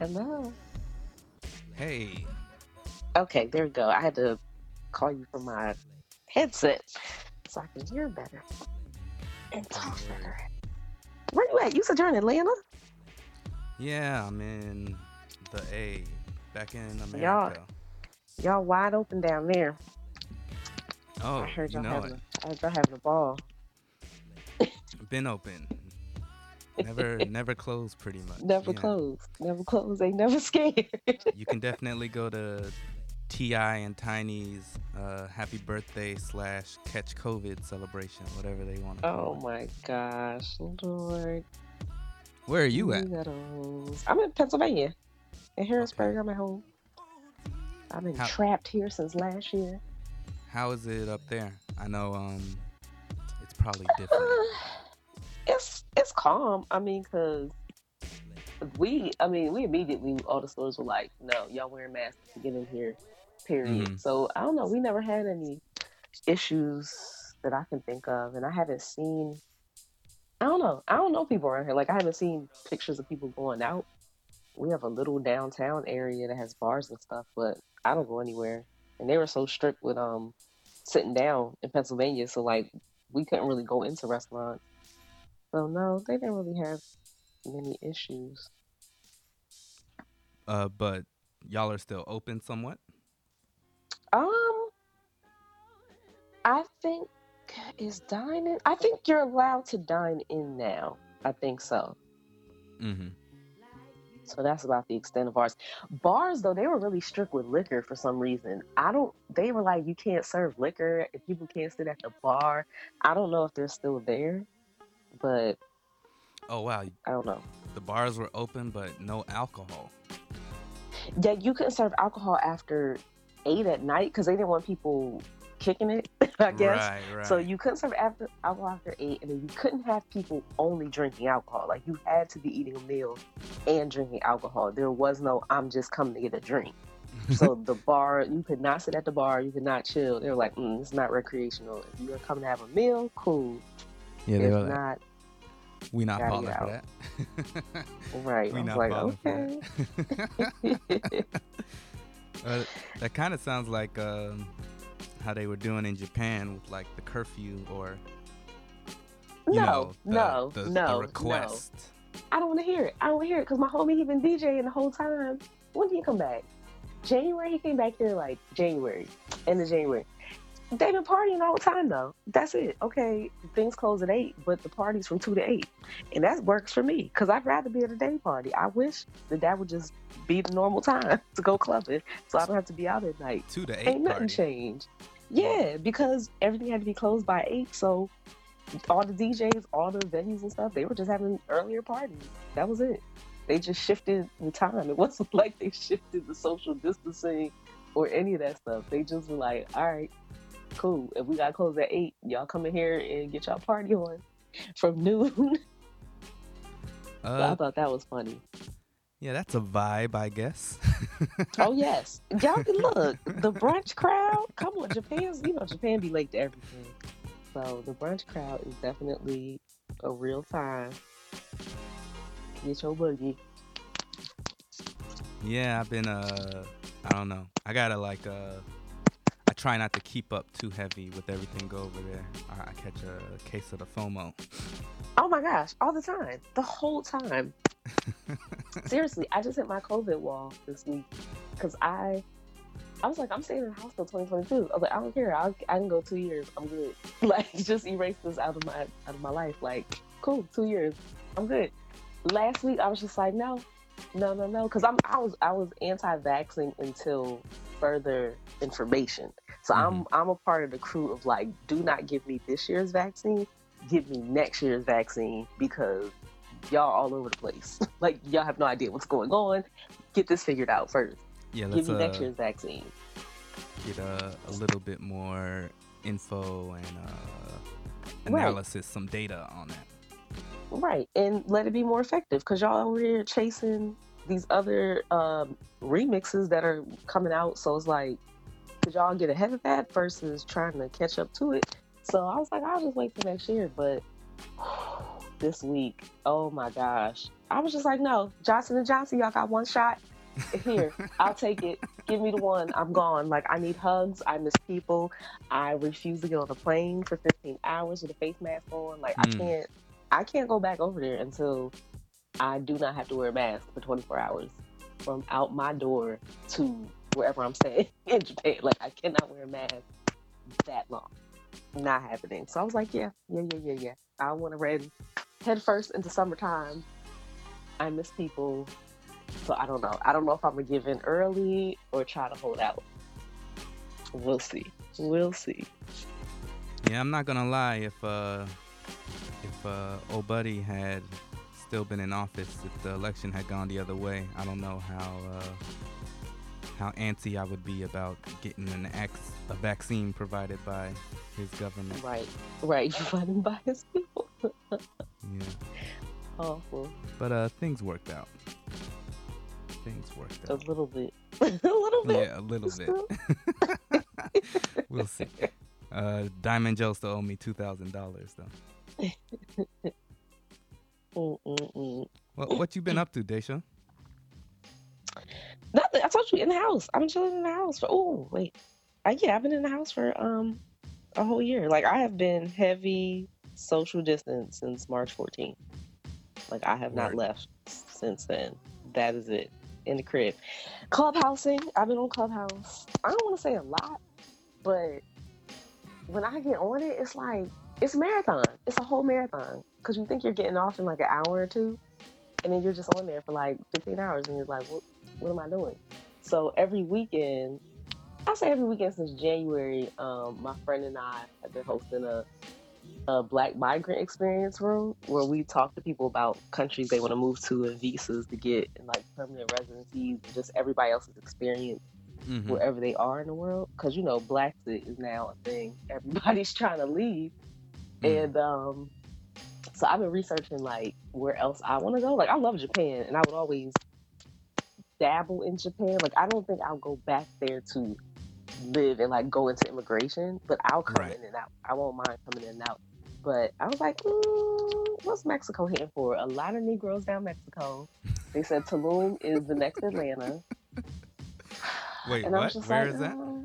Hello. Hey. Okay, there we go. I had to call you from my headset so I can hear better and talk better. Where you at? You said you're in Atlanta? Yeah, I'm in the A, back in America. Y'all, y'all wide open down there. I Oh, heard you y'all know having it. a, I heard y'all having a ball. Been open. Never, never closed pretty much. Never Yeah. close. Never close. Ain't never scared. You can definitely go to T.I. and Tiny's uh, happy birthday slash catch COVID celebration, whatever they want to call oh it. my gosh, Lord. Where are you at? I'm in Pennsylvania. In Harrisburg, Okay. I'm at home. I've been How trapped here since last year. How is it up there? I know um it's probably Uh, different. it's it's calm. I mean, cause we, I mean, we immediately all the stores were like, "No, y'all wearing masks to get in here." Period. hmm So I don't know. We never had any issues that I can think of, and I haven't seen. I don't know. I don't know people around here. Like I haven't seen pictures of people going out. We have a little downtown area that has bars and stuff, but I don't go anywhere. And they were so strict with um sitting down in Pennsylvania, so like we couldn't really go into restaurants. So no, they didn't really have many issues. Uh, but y'all are still open somewhat. Um, I think is dining. I think you're allowed to dine in now. I think so. Mm-hmm. So that's about the extent of ours. Bars, though, they were really strict with liquor for some reason. I don't. They were like, you can't serve liquor if people can't sit at the bar. I don't know if they're still there, but Oh wow, I don't know. the bars were open but no alcohol. Yeah, you couldn't serve alcohol after eight at night because they didn't want people kicking it. I guess. Right, So you couldn't serve after alcohol after eight, and then you couldn't have people only drinking alcohol. Like you had to be eating a meal and drinking alcohol. There was no I'm just coming to get a drink. So the bar, you could not sit at the bar, you could not chill. They were like, mm, it's not recreational. If you're coming to have a meal, cool. yeah, they If were like, not, we not falling for that. Right. we I was not like, okay. Uh, that kind of sounds like um, how they were doing in Japan with like the curfew or no, know the no, the, the no, no. request. I don't want to hear it. I don't want to hear it because my homie he been DJing the whole time. When did he come back? January. He came back here like January, end of January. They've been partying all the time though. That's it. Okay, things close at eight, but the party's from two to eight, and that works for me because I'd rather be at a day party. I wish that that would just be the normal time to go clubbing, so I don't have to be out at night. Two to eight. Ain't nothing party. changed. Yeah, because everything had to be closed by eight, so all the DJs, all the venues and stuff, they were just having earlier parties. That was it. They just shifted the time. It wasn't like they shifted the social distancing or any of that stuff. They just were like, all right, cool. If we got closed at eight, y'all come in here and get y'all party on from noon. so I Uh, thought that was funny. yeah, that's a vibe, I guess. Oh yes, y'all can look the brunch crowd. Come on, Japan's you know Japan be late to everything. So the brunch crowd is definitely a real time. Get your boogie. Yeah, I've been uh I don't know. I gotta like uh try not to keep up too heavy with everything go over there. I, I catch a case of the FOMO. Oh my gosh, all the time, the whole time. Seriously, I just hit my COVID wall this week because I, I was like, I'm staying in the house till 2022. I was like, I don't care. I'll, I can go two years. I'm good. Like, just erase this out of my out of my life. Like, cool, two years. I'm good. Last week, I was just like, no, no, no, no, because I'm I was I was anti-vaxxing until further information. So I'm I'm a part of the crew of like, do not give me this year's vaccine. Give me next year's vaccine because y'all all over the place. like y'all have no idea what's going on. Get this figured out first. Yeah, Give me uh, next year's vaccine. get a, a little bit more info and uh, Right. analysis, some data on that. Right. And let it be more effective because y'all over here chasing these other um, remixes that are coming out. So it's like, could y'all get ahead of that versus trying to catch up to it? So I was like, I'll just wait till next year. But this week, oh my gosh, I was just like, no, Johnson and Johnson, y'all got one shot. Here, I'll take it. Give me the one. I'm gone. Like I need hugs. I miss people. I refuse to get on a plane for 15 hours with a face mask on. Like mm. I can't. I can't go back over there until I do not have to wear a mask for 24 hours from out my door to wherever I'm staying in Japan. Like I cannot wear a mask that long. Not happening. So I was like, yeah, yeah, yeah, yeah, yeah. I want to read head first into summertime. I miss people. So I don't know. I don't know if I'm gonna give in early or try to hold out. We'll see. We'll see. Yeah, I'm not gonna lie. If uh, if uh, old buddy had still been in office, if the election had gone the other way, I don't know how uh, how antsy I would be about getting an ex- a vaccine provided by his government. Right, right, provided by his people. yeah. Awful. But uh, things worked out. Things worked out. A little bit. a little bit. Yeah, a little bit. we'll see. Uh, Diamond Joe still owe me two thousand dollars though. Mm-mm-mm. What what you been up to, Daisha? Nothing. I told you in the house. I've been chilling in the house for. Oh wait, I, yeah, I've been in the house for um a whole year. Like I have been heavy social distance since March 14th. Like I have not left since then. That is it. In the crib. Clubhousing. I've been on Clubhouse. I don't want to say a lot, but when I get on it, it's like it's marathon. It's a whole marathon because you think you're getting off in like an hour or two, and then you're just on there for like 15 hours, and you're like, what, what am I doing? So every weekend, I say every weekend since January, um, my friend and I have been hosting a, a Black migrant experience room where we talk to people about countries they want to move to and visas to get and like permanent residencies, just everybody else's experience mm-hmm. wherever they are in the world. Because you know, Blaxit is now a thing. Everybody's trying to leave, mm. and um, so I've been researching like where else I want to go. Like I love Japan, and I would always dabble in Japan. Like I don't think I'll go back there to live and like go into immigration, but I'll come right. in and out. I won't mind coming in and out. But I was like, mm, what's Mexico here for? A lot of Negroes down Mexico. They said Tulum is the next Atlanta. Wait, and what? Where like, is that? Uh,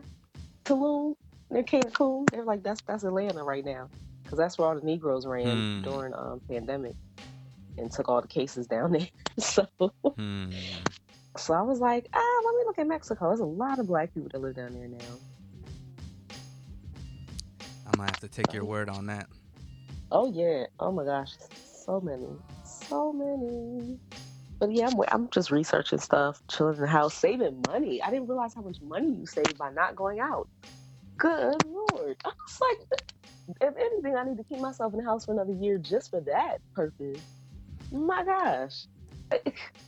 Tulum, near Cancun. They're like, that's that's Atlanta right now, because that's where all the Negroes ran mm. during um pandemic, and took all the cases down there. so, mm. so I was like, ah, let me look at Mexico. There's a lot of black people that live down there now. I might have to take your word on that. Oh yeah. Oh my gosh. So many. So many. But yeah, I'm, I'm just researching stuff, chilling in the house, saving money. I didn't realize how much money you save by not going out. Good lord. I was like, if anything, I need to keep myself in the house for another year just for that purpose. My gosh.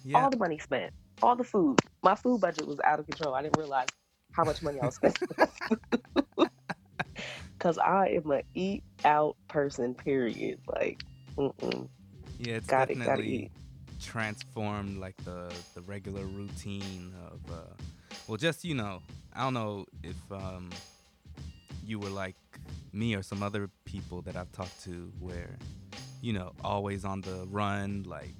Yeah. All the money spent, all the food. My food budget was out of control. I didn't realize how much money I was spending. Because I am a eat out person, period. Like, mm-mm. Yeah, it's got definitely transformed like the the regular routine of uh well just you know i don't know if um you were like me or some other people that i've talked to where you know always on the run like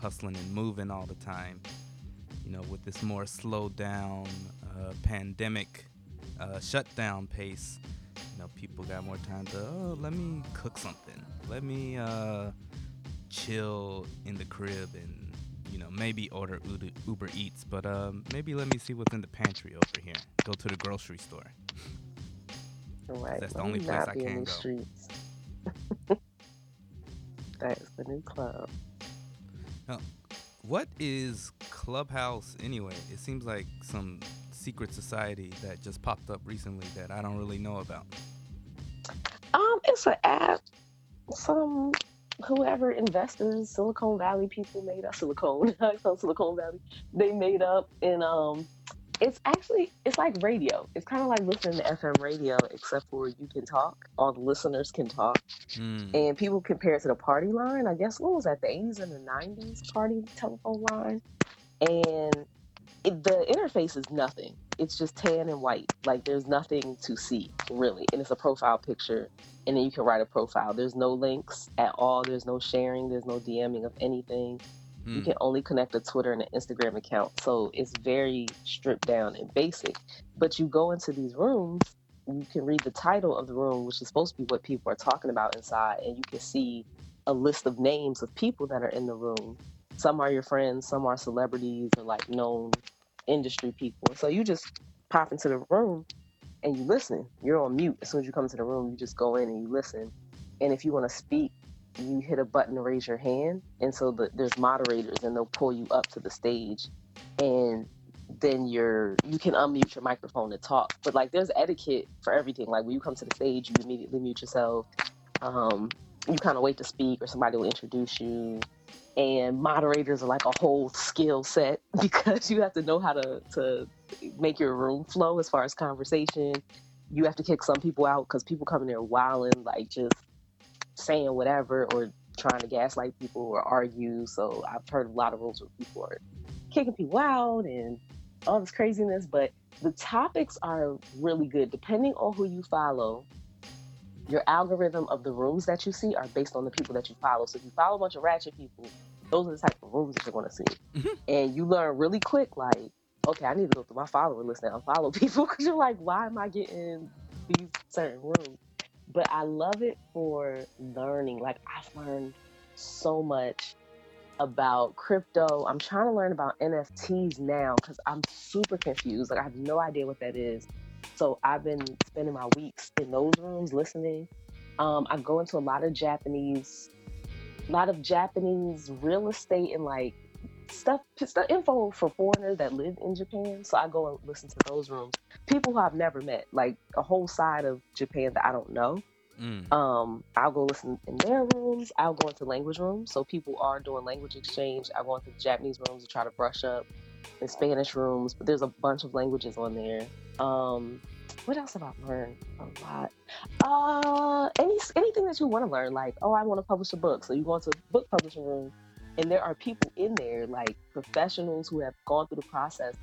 hustling and moving all the time you know with this more slowed down uh, pandemic uh, shutdown pace you know people got more time to oh let me cook something. Let me uh chill in the crib and you know maybe order Uber Eats, but um, maybe let me see what's in the pantry over here. Go to the grocery store. Right. That's the only place I can go. Streets. That's the new club. Now, what is Clubhouse anyway? It seems like some secret society that just popped up recently that I don't really know about. Um, it's an app. Some whoever investors, Silicon Valley people made up Silicon, Silicon Valley, they made up and um it's actually it's like radio. It's kind of like listening to FM radio, except for you can talk. All the listeners can talk, mm. and people compare it to the party line. I guess what was that? The eighties and the nineties party telephone line, and it, the interface is nothing. It's just tan and white. Like there's nothing to see really, and it's a profile picture, and then you can write a profile. There's no links at all. There's no sharing. There's no DMing of anything. Mm. You hmm. can only connect a Twitter and an Instagram account. So it's very stripped down and basic. But you go into these rooms, you can read the title of the room, which is supposed to be what people are talking about inside, and you can see a list of names of people that are in the room some are your friends, some are celebrities or like known industry people. So you just pop into the room and you listen. You're on mute. As soon as you come into the room, you just go in and you listen. And if you want to speak, you hit a button to raise your hand. And so the, there's moderators and they'll pull you up to the stage. And then you're you can unmute your microphone to talk. But like there's etiquette for everything. Like when you come to the stage, you immediately mute yourself. Um, you kind of wait to speak or somebody will introduce you and moderators are like a whole skill set because you have to know how to, to make your room flow as far as conversation. You have to kick some people out because people come in there wilding, like just saying whatever or trying to gaslight people or argue. So I've heard a lot of rooms where people are kicking people out and all this craziness. But the topics are really good depending on who you follow your algorithm of the rooms that you see are based on the people that you follow. So if you follow a bunch of ratchet people, those are the type of rooms that you're going to see. Mm-hmm. And you learn really quick, like, okay, I need to go through my follower list and unfollow people because you're like, why am I getting these certain rooms? But I love it for learning. Like, I've learned so much about crypto. I'm trying to learn about NFTs now because I'm super confused. Like, I have no idea what that is. So I've been spending my weeks in those rooms listening. Um, I go into a lot of Japanese, a lot of Japanese real estate and like stuff, stuff info for foreigners that live in Japan. So I go and listen to those rooms. People who I've never met, like a whole side of Japan that I don't know. Mm. Um, I'll go listen in their rooms. I'll go into language rooms. So people are doing language exchange. I go into Japanese rooms to try to brush up in Spanish rooms, but there's a bunch of languages on there. Um, what else have I learned a lot? Uh, any anything that you want to learn, like oh, I want to publish a book, so you go into a book publishing room, and there are people in there, like professionals who have gone through the process,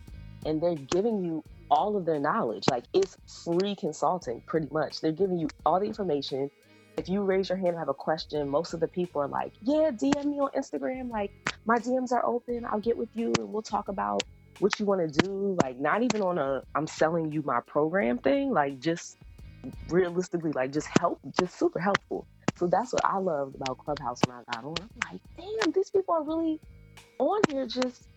and they're giving you all of their knowledge. Like it's free consulting, pretty much. They're giving you all the information. If you raise your hand and have a question, most of the people are like, "Yeah, DM me on Instagram. Like my DMs are open. I'll get with you and we'll talk about what you want to do. Like, not even on a I'm selling you my program thing. Like, just realistically, like, just help, just super helpful. So that's what I loved about Clubhouse when I got on. I'm like, damn, these people are really on here just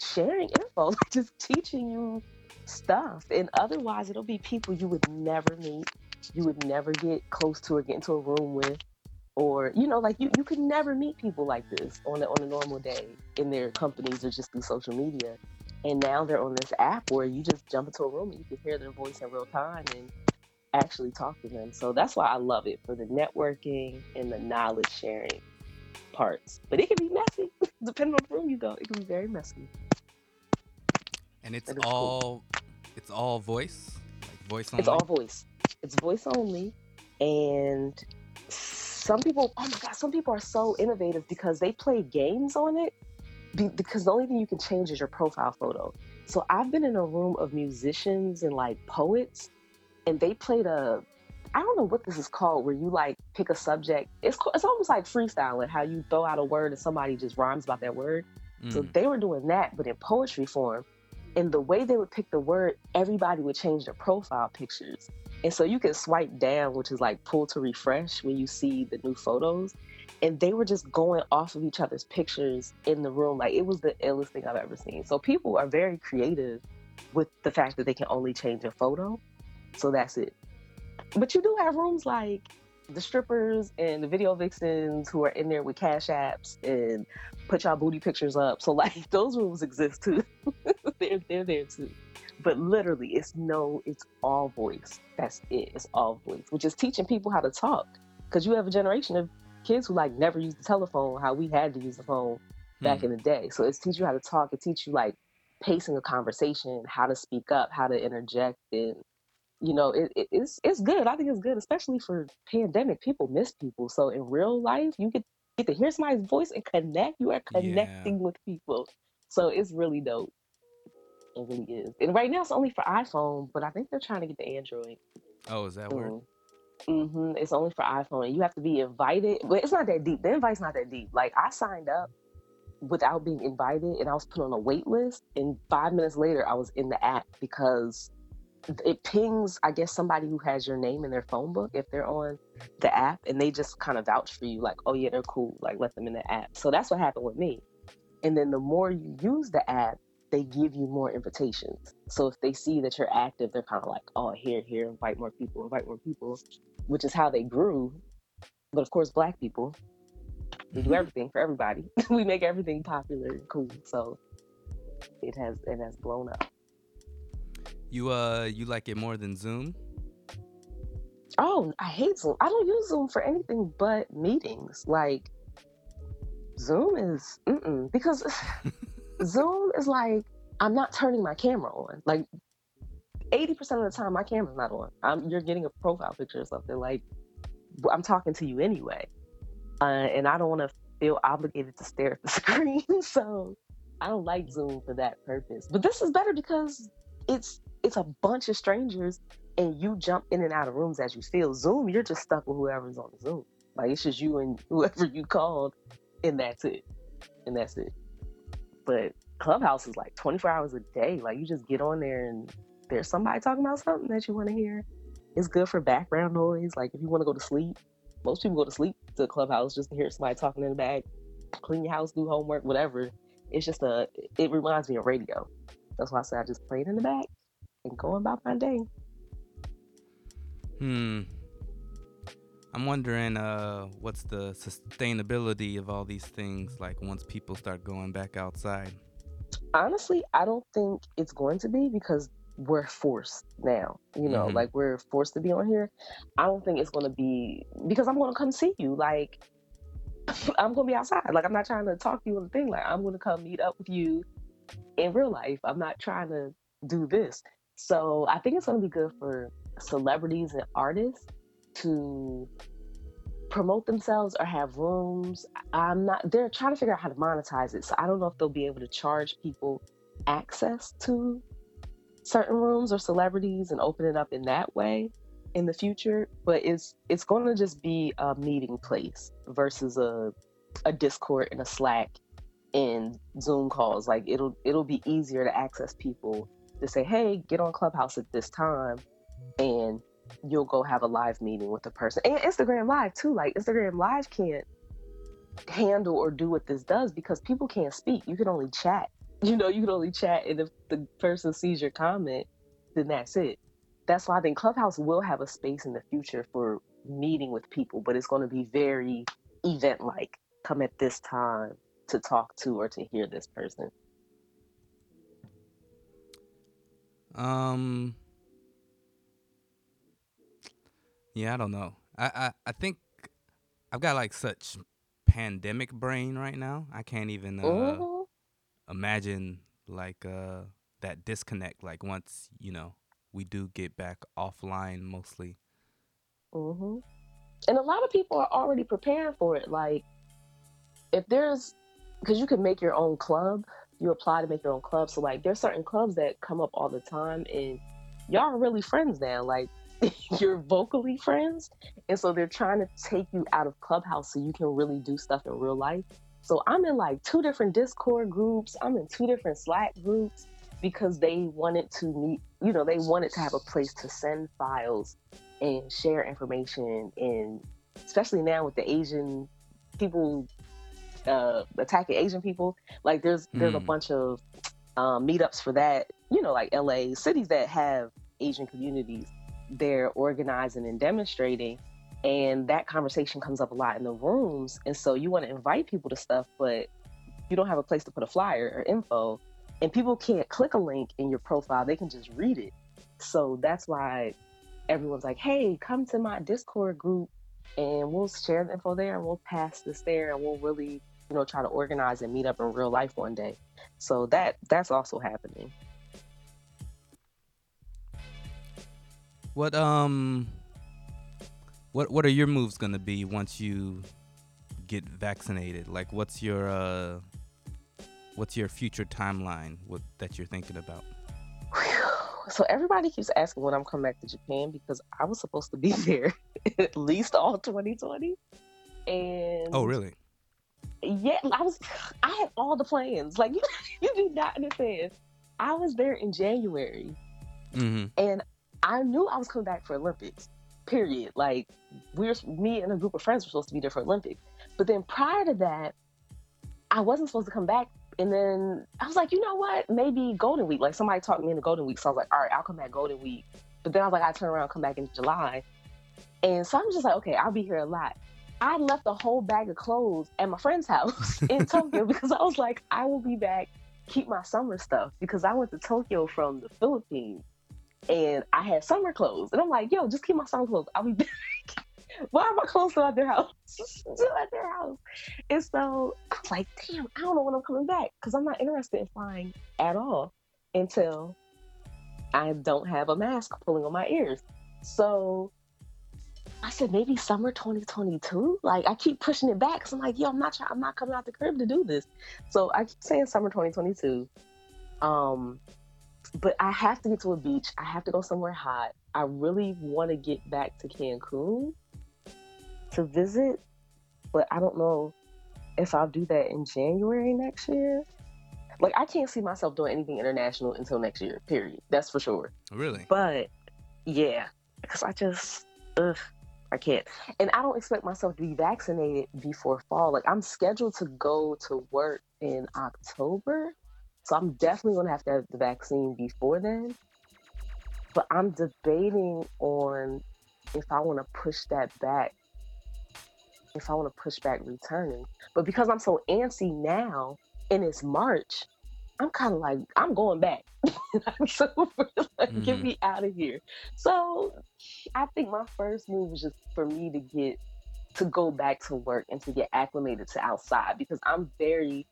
sharing info, just teaching you stuff. And otherwise, it'll be people you would never meet, you would never get close to or get into a room with or you know like you, you could never meet people like this on a, on a normal day in their companies or just through social media and now they're on this app where you just jump into a room and you can hear their voice in real time and actually talk to them. So that's why i love it for the networking and the knowledge sharing parts. But it can be messy. Depending on the room you go it can be very messy. And it's all cool. it's all voice? Like voice only it's all voice. It's voice only. And some people, oh my God, some people are so innovative because they play games on it because the only thing you can change is your profile photo. So I've been in a room of musicians and like poets, and they played a, I don't know what this is called, where you like pick a subject. It's it's almost like freestyling, how you throw out a word and somebody just rhymes about that word. Mm. So they were doing that, but in poetry form. And the way they would pick the word, everybody would change their profile pictures. And so you can swipe down, which is like pull to refresh when you see the new photos. And they were just going off of each other's pictures in the room. Like it was the illest thing I've ever seen. So people are very creative with the fact that they can only change a photo. So that's it. But you do have rooms like the strippers and the video vixens who are in there with cash apps and put y'all booty pictures up. So like those rooms exist too. they're they're there too. But literally, it's no, it's all voice. That's it. It's all voice, which is teaching people how to talk. Because you have a generation of kids who like never used the telephone, how we had to use the phone back hmm. in the day. So it's teach you how to talk. It teach you like pacing a conversation, how to speak up, how to interject, and you know, it, it, it's it's good. I think it's good, especially for pandemic. People miss people, so in real life, you get get to hear somebody's voice and connect. You are connecting yeah. with people, so it's really dope. It really is. And right now it's only for iPhone, but I think they're trying to get the Android. Oh, is that mm. word? Mm-hmm. It's only for iPhone, you have to be invited. But it's not that deep. The invite's not that deep. Like I signed up without being invited, and I was put on a wait list. And five minutes later, I was in the app because it pings. I guess somebody who has your name in their phone book if they're on the app, and they just kind of vouch for you, like, "Oh yeah, they're cool. Like let them in the app." So that's what happened with me. And then the more you use the app, they give you more invitations. So if they see that you're active, they're kind of like, oh, here, here, invite more people, invite more people, which is how they grew. But of course, black people, we do mm-hmm. everything for everybody. we make everything popular and cool. So it has it has blown up. You uh you like it more than Zoom? Oh, I hate Zoom. I don't use Zoom for anything but meetings. Like Zoom is because Zoom is like I'm not turning my camera on. Like 80% of the time, my camera's not on. I'm, you're getting a profile picture or something. Like I'm talking to you anyway, uh, and I don't want to feel obligated to stare at the screen. so I don't like Zoom for that purpose. But this is better because it's it's a bunch of strangers and you jump in and out of rooms as you feel. Zoom, you're just stuck with whoever's on Zoom. Like it's just you and whoever you called, and that's it. And that's it. But Clubhouse is like 24 hours a day. Like you just get on there and there's somebody talking about something that you want to hear. It's good for background noise. Like if you want to go to sleep, most people go to sleep to Clubhouse just to hear somebody talking in the back, clean your house, do homework, whatever. It's just a, it reminds me of radio. That's why I say I just play it in the back and go about my day. Hmm. I'm wondering uh, what's the sustainability of all these things like once people start going back outside. Honestly, I don't think it's going to be because we're forced now. You know, mm-hmm. like we're forced to be on here. I don't think it's going to be because I'm going to come see you. Like I'm going to be outside. Like I'm not trying to talk to you on the thing. Like I'm going to come meet up with you in real life. I'm not trying to do this. So I think it's going to be good for celebrities and artists to promote themselves or have rooms. I'm not, they're trying to figure out how to monetize it. So I don't know if they'll be able to charge people access to certain rooms or celebrities and open it up in that way in the future. But it's, it's going to just be a meeting place versus a, a Discord and a Slack and Zoom calls. Like it'll, it'll be easier to access people to say, hey, get on Clubhouse at this time and you'll go have a live meeting with the person. And instagram live too. Like instagram live can't handle or do what this does because people can't speak. You can only chat. You know you can only chat. And if the person sees your comment then that's it. That's why i think clubhouse will have a space in the future for meeting with people but it's going to be very event like come at this time to talk to or to hear this person. Um yeah, I don't know. I, I, I think I've got like such pandemic brain right now. I can't even uh, mm-hmm. imagine like uh, that disconnect. Like once you know we do get back offline, mostly. Mm-hmm. And a lot of people are already preparing for it. Like if there's because you can make your own club, you apply to make your own club. So like there's certain clubs that come up all the time, and y'all are really friends now. Like you're vocally friends. And so they're trying to take you out of Clubhouse so you can really do stuff in real life. So I'm in like two different Discord groups, I'm in two different Slack groups because they wanted to meet, you know, they wanted to have a place to send files and share information. And especially now with the Asian people uh, attacking Asian people, like there's there's mm. a hmm. bunch of um, meetups for that. You know, like LA cities that have Asian communities they're organizing and demonstrating and that conversation comes up a lot in the rooms and so you want to invite people to stuff but you don't have a place to put a flyer or info and people can't click a link in your profile they can just read it. So that's why everyone's like hey come to my discord group and we'll share the info there and we'll pass this there and we'll really you know try to organize and meet up in real life one day. So that that's also happening What um what what are your moves gonna be once you get vaccinated? Like what's your uh what's your future timeline what that you're thinking about? so everybody keeps asking when I'm coming back to Japan because I was supposed to be there at least all 2020. And oh, really? Yeah, I was. I had all the plans. Like you, you do not understand. I was there in January, mm-hmm. and I knew I was coming back for Olympics. Period. Like we were, me and a group of friends were supposed to be there for Olympics. But then prior to that, I wasn't supposed to come back. And then I was like, you know what? Maybe Golden Week. Like somebody talked me into Golden Week. So I was like, all right, I'll come back Golden Week. But then I was like, I turn around, come back in July. And so I'm just like, okay, I'll be here a lot. I left a whole bag of clothes at my friend's house in Tokyo because I was like, I will be back, keep my summer stuff because I went to Tokyo from the Philippines and I had summer clothes. And I'm like, yo, just keep my summer clothes. I'll be back. Why are my clothes still at their house? still at their house. And so I was like, damn, I don't know when I'm coming back because I'm not interested in flying at all until I don't have a mask pulling on my ears. So I said maybe summer 2022. Like I keep pushing it back because I'm like, yo, I'm not trying, I'm not coming out the crib to do this. So I keep saying summer 2022. Um, but I have to get to a beach. I have to go somewhere hot. I really want to get back to Cancun to visit, but I don't know if I'll do that in January next year. Like I can't see myself doing anything international until next year. Period. That's for sure. Really? But yeah, because I just ugh, I can't, and I don't expect myself to be vaccinated before fall. Like I'm scheduled to go to work in October, so I'm definitely gonna have to have the vaccine before then. But I'm debating on if I want to push that back if I want to push back returning. But because I'm so antsy now and it's March, I'm kind of like, I'm going back. so like, mm-hmm. get me out of here. So I think my first move was just for me to get to go back to work and to get acclimated to outside because I'm very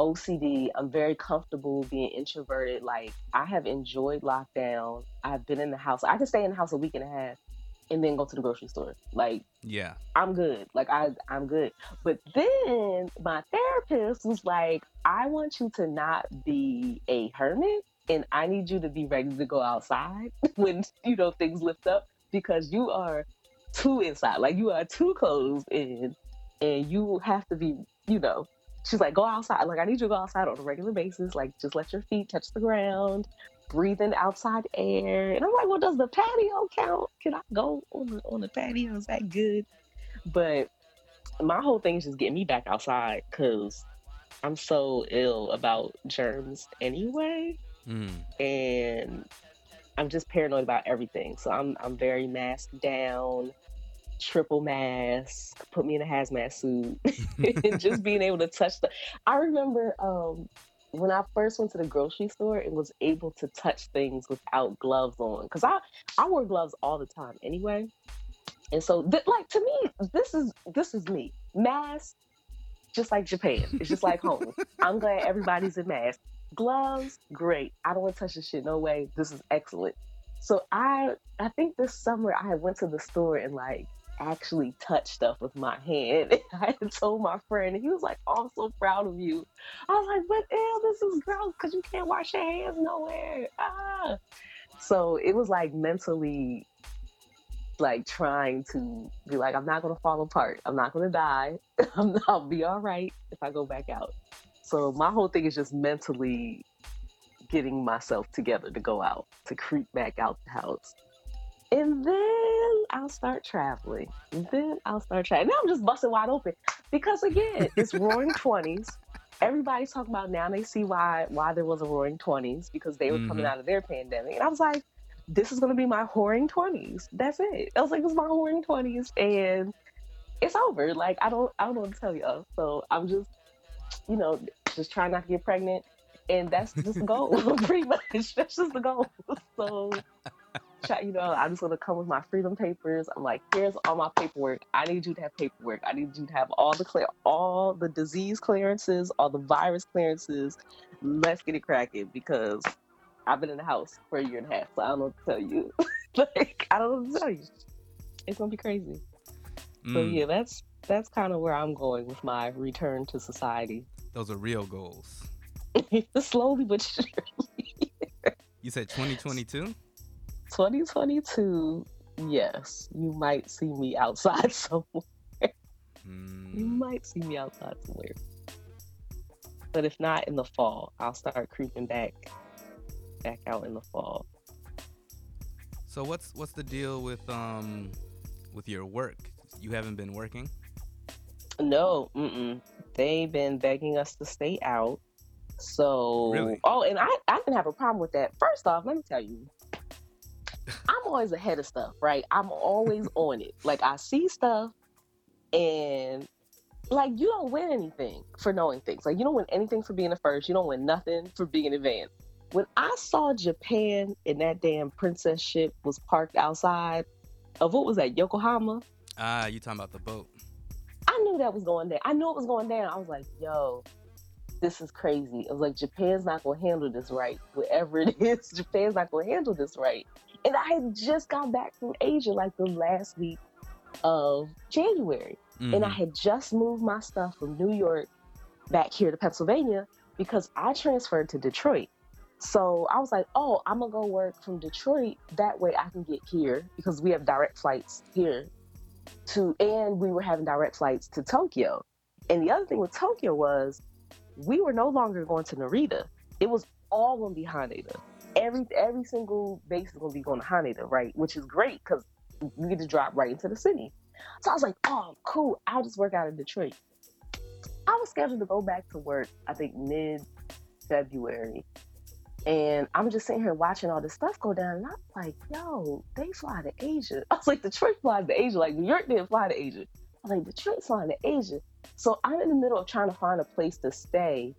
OCD. I'm very comfortable being introverted. Like I have enjoyed lockdown. I've been in the house. I can stay in the house a week and a half and then go to the grocery store. Like, yeah, I'm good. Like, I I'm good. But then my therapist was like, I want you to not be a hermit, and I need you to be ready to go outside when you know things lift up because you are too inside. Like, you are too closed in, and you have to be, you know. She's like, go outside. Like, I need you to go outside on a regular basis. Like, just let your feet touch the ground breathing outside air. And I'm like, well, does the patio count? Can I go on the, on the patio? Is that good? But my whole thing is just getting me back outside because I'm so ill about germs anyway. Mm. And I'm just paranoid about everything. So I'm I'm very masked down, triple mask, put me in a hazmat suit, and just being able to touch the I remember um when I first went to the grocery store and was able to touch things without gloves on, because I I wear gloves all the time anyway, and so th- like to me this is this is me mask, just like Japan. It's just like home. I'm glad everybody's in mask. Gloves, great. I don't want to touch this shit. No way. This is excellent. So I I think this summer I went to the store and like actually touch stuff with my hand. I had told my friend, and he was like, oh, I'm so proud of you. I was like, but ew, this is gross because you can't wash your hands nowhere. Ah. So it was like mentally like trying to be like, I'm not gonna fall apart. I'm not gonna die. i will be all right if I go back out. So my whole thing is just mentally getting myself together to go out, to creep back out the house. And then I'll start traveling. Then I'll start traveling. Now I'm just busting wide open because again, it's Roaring Twenties. Everybody's talking about now. They see why why there was a Roaring Twenties because they were mm-hmm. coming out of their pandemic, and I was like, this is gonna be my whoring twenties. That's it. I was like, this is my whoring twenties, and it's over. Like I don't I don't know what to tell y'all. So I'm just you know just trying not to get pregnant, and that's just the goal. Pretty much, that's just the goal. So you know, I'm just gonna come with my freedom papers. I'm like, here's all my paperwork. I need you to have paperwork. I need you to have all the clear, all the disease clearances, all the virus clearances. Let's get it cracking because I've been in the house for a year and a half, so I don't know what to tell you. like, I don't know what to tell you. It's gonna be crazy. Mm. So yeah, that's that's kind of where I'm going with my return to society. Those are real goals. Slowly but surely. You said 2022? 2022, yes. You might see me outside somewhere. Mm. You might see me outside somewhere. But if not in the fall, I'll start creeping back back out in the fall. So what's what's the deal with um with your work? You haven't been working? No, mm-mm. they've been begging us to stay out. So, really? oh, and I, I didn't have a problem with that. First off, let me tell you, I'm always ahead of stuff, right? I'm always on it. Like I see stuff, and like you don't win anything for knowing things. Like you don't win anything for being the first. You don't win nothing for being advanced. When I saw Japan and that damn princess ship was parked outside of what was that Yokohama? Ah, you talking about the boat? I knew that was going down. I knew it was going down. I was like, yo, this is crazy. I was like, Japan's not gonna handle this right. Whatever it is, Japan's not gonna handle this right. And I had just got back from Asia like the last week of January. Mm-hmm. And I mm-hmm. had just moved my stuff from New York back here to Pennsylvania because I transferred to Detroit. So I was like, oh, I'm gonna go work from Detroit. That way I can get here because we have direct flights here to, and we were having direct flights to Tokyo. And the other thing with Tokyo was we were no longer going to Narita. It was all going to be Haneda. Every every single base is to be going to Haneda, right? Which is great because you get to drop right into the city. So I was like, oh, cool. I'll just work out of Detroit. I was scheduled to go back to work, I think mid February. And I'm just sitting here watching all this stuff go down, and I'm like, yo, they fly to Asia. I was like, Detroit flies to Asia. Like, New York didn't fly to Asia. I was like, Detroit's flying to Asia. So I'm in the middle of trying to find a place to stay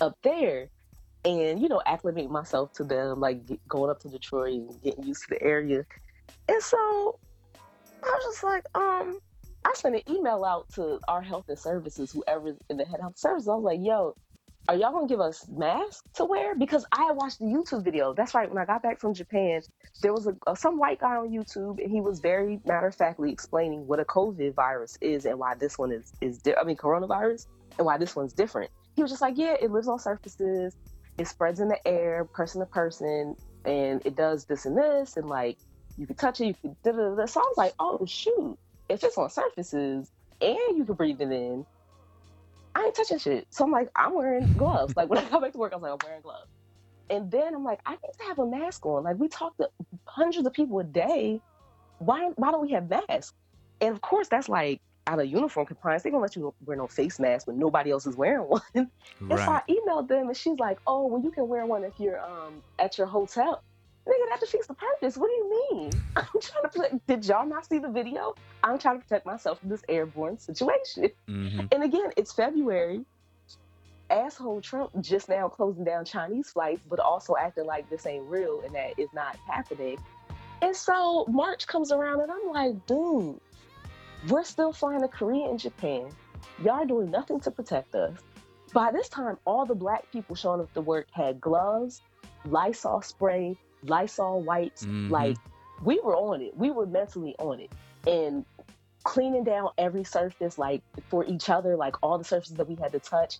up there and, you know, acclimate myself to them, like get, going up to Detroit and getting used to the area. And so I was just like, um, I sent an email out to our health and services, whoever's in the head health services. I was like, yo, are y'all gonna give us masks to wear? Because I watched the YouTube video. That's right. When I got back from Japan, there was a, some white guy on YouTube, and he was very matter of factly explaining what a COVID virus is and why this one is is di- I mean coronavirus and why this one's different. He was just like, yeah, it lives on surfaces, it spreads in the air, person to person, and it does this and this, and like you can touch it, you can da da da. So I was like, oh shoot, if it's on surfaces and you can breathe it in, I ain't touching shit. So I'm like, I'm wearing gloves. like when I come back to work, I was like, I'm wearing gloves. And then I'm like, I need to have a mask on. Like we talk to hundreds of people a day. Why why don't we have masks? And of course, that's like out of uniform compliance. they're gonna let you wear no face mask when nobody else is wearing one. and so I emailed them, and she's like, "Oh, well, you can wear one if you're um at your hotel." Nigga, that defeats the purpose. What do you mean? I'm trying to protect. Did y'all not see the video? I'm trying to protect myself from this airborne situation. Mm-hmm. And again, it's February. Asshole Trump just now closing down Chinese flights, but also acting like this ain't real and that is not happening. And so March comes around and I'm like, dude, we're still flying to Korea and Japan. Y'all doing nothing to protect us. By this time, all the black people showing up to work had gloves, Lysol spray, Lysol wipes. Mm-hmm. Like we were on it. We were mentally on it. And cleaning down every surface, like for each other, like all the surfaces that we had to touch,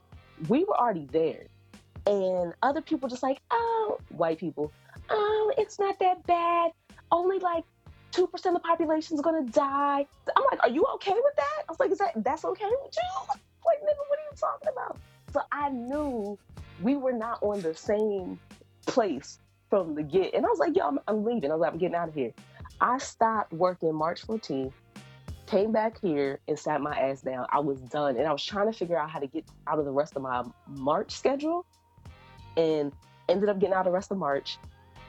we were already there. And other people just like, oh, white people, oh, it's not that bad. Only like 2% of the population is gonna die. I'm like, are you okay with that? I was like, is that that's okay with you? Like, nigga, what are you talking about? So I knew we were not on the same place from the get. And I was like, yo, I'm, I'm leaving. I was like, I'm getting out of here. I stopped working March 14th, came back here and sat my ass down. I was done. And I was trying to figure out how to get out of the rest of my March schedule and ended up getting out of the rest of March.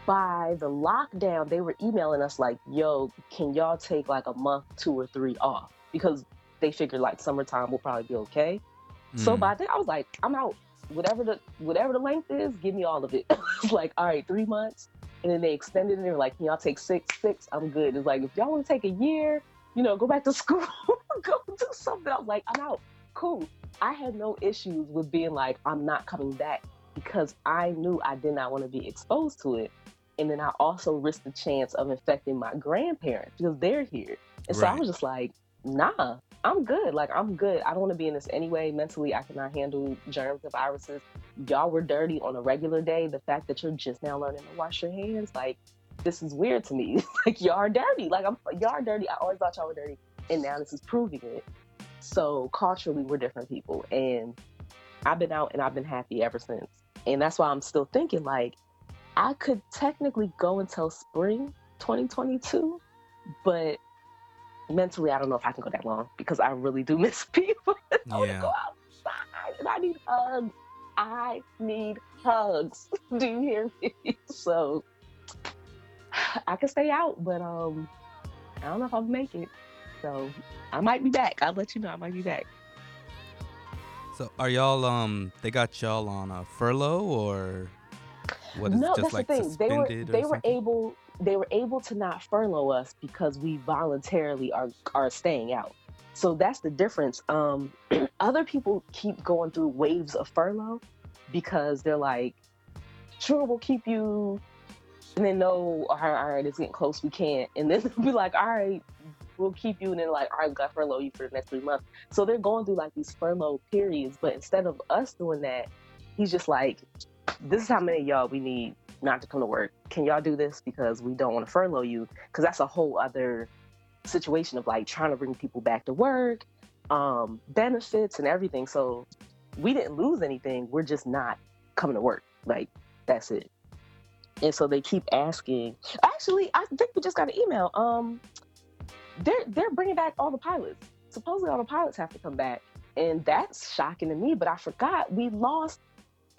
By the lockdown, they were emailing us like, yo, can y'all take like a month, two or three off? Because they figured like summertime will probably be okay. Mm. So by then I was like, I'm out whatever the whatever the length is, give me all of it. like, all right, three months. And then they extended it. They were like, can y'all take six? Six, I'm good. It's like, if y'all want to take a year, you know, go back to school, go do something. I was like, I'm out. Cool. I had no issues with being like, I'm not coming back because I knew I did not want to be exposed to it. And then I also risked the chance of infecting my grandparents because they're here. And so I was just like, nah, I'm good. Like I'm good. I don't want to be in this anyway. Mentally, I cannot handle germs and viruses. y'all were dirty on a regular day. The fact that you're just now learning to wash your hands, like this is weird to me. like y'all are dirty. Like I'm y'all are dirty. I always thought y'all were dirty, and now this is proving it. So culturally, we're different people, and I've been out and I've been happy ever since. And that's why I'm still thinking like I could technically go until spring 2022, but mentally I don't know if I can go that long because I really do miss people. I want to go outside and I need hugs. I need hugs. Do you hear me? So I can stay out, but um I don't know if I'll make it. So I might be back. I'll let you know I might be back. So are y'all um they got y'all on a furlough or what is no, it just that's like the thing. They were suspended they or were something? able they were able to not furlough us because we voluntarily are are staying out. So that's the difference. Um, other people keep going through waves of furlough because they're like, sure, we'll keep you, and then no, all right, all right, it's getting close, we can't, and then they'll be like, all right, we'll keep you, and then like, all right, we got to furlough you for the next three months. So they're going through like these furlough periods, but instead of us doing that, he's just like, this is how many y'all we need not to come to work. Can y'all do this because we don't want to furlough you? Because that's a whole other situation of like trying to bring people back to work, um, benefits and everything. So we didn't lose anything. We're just not coming to work. Like that's it. And so they keep asking. Actually, I think we just got an email. Um, they're they're bringing back all the pilots. Supposedly all the pilots have to come back, and that's shocking to me. But I forgot we lost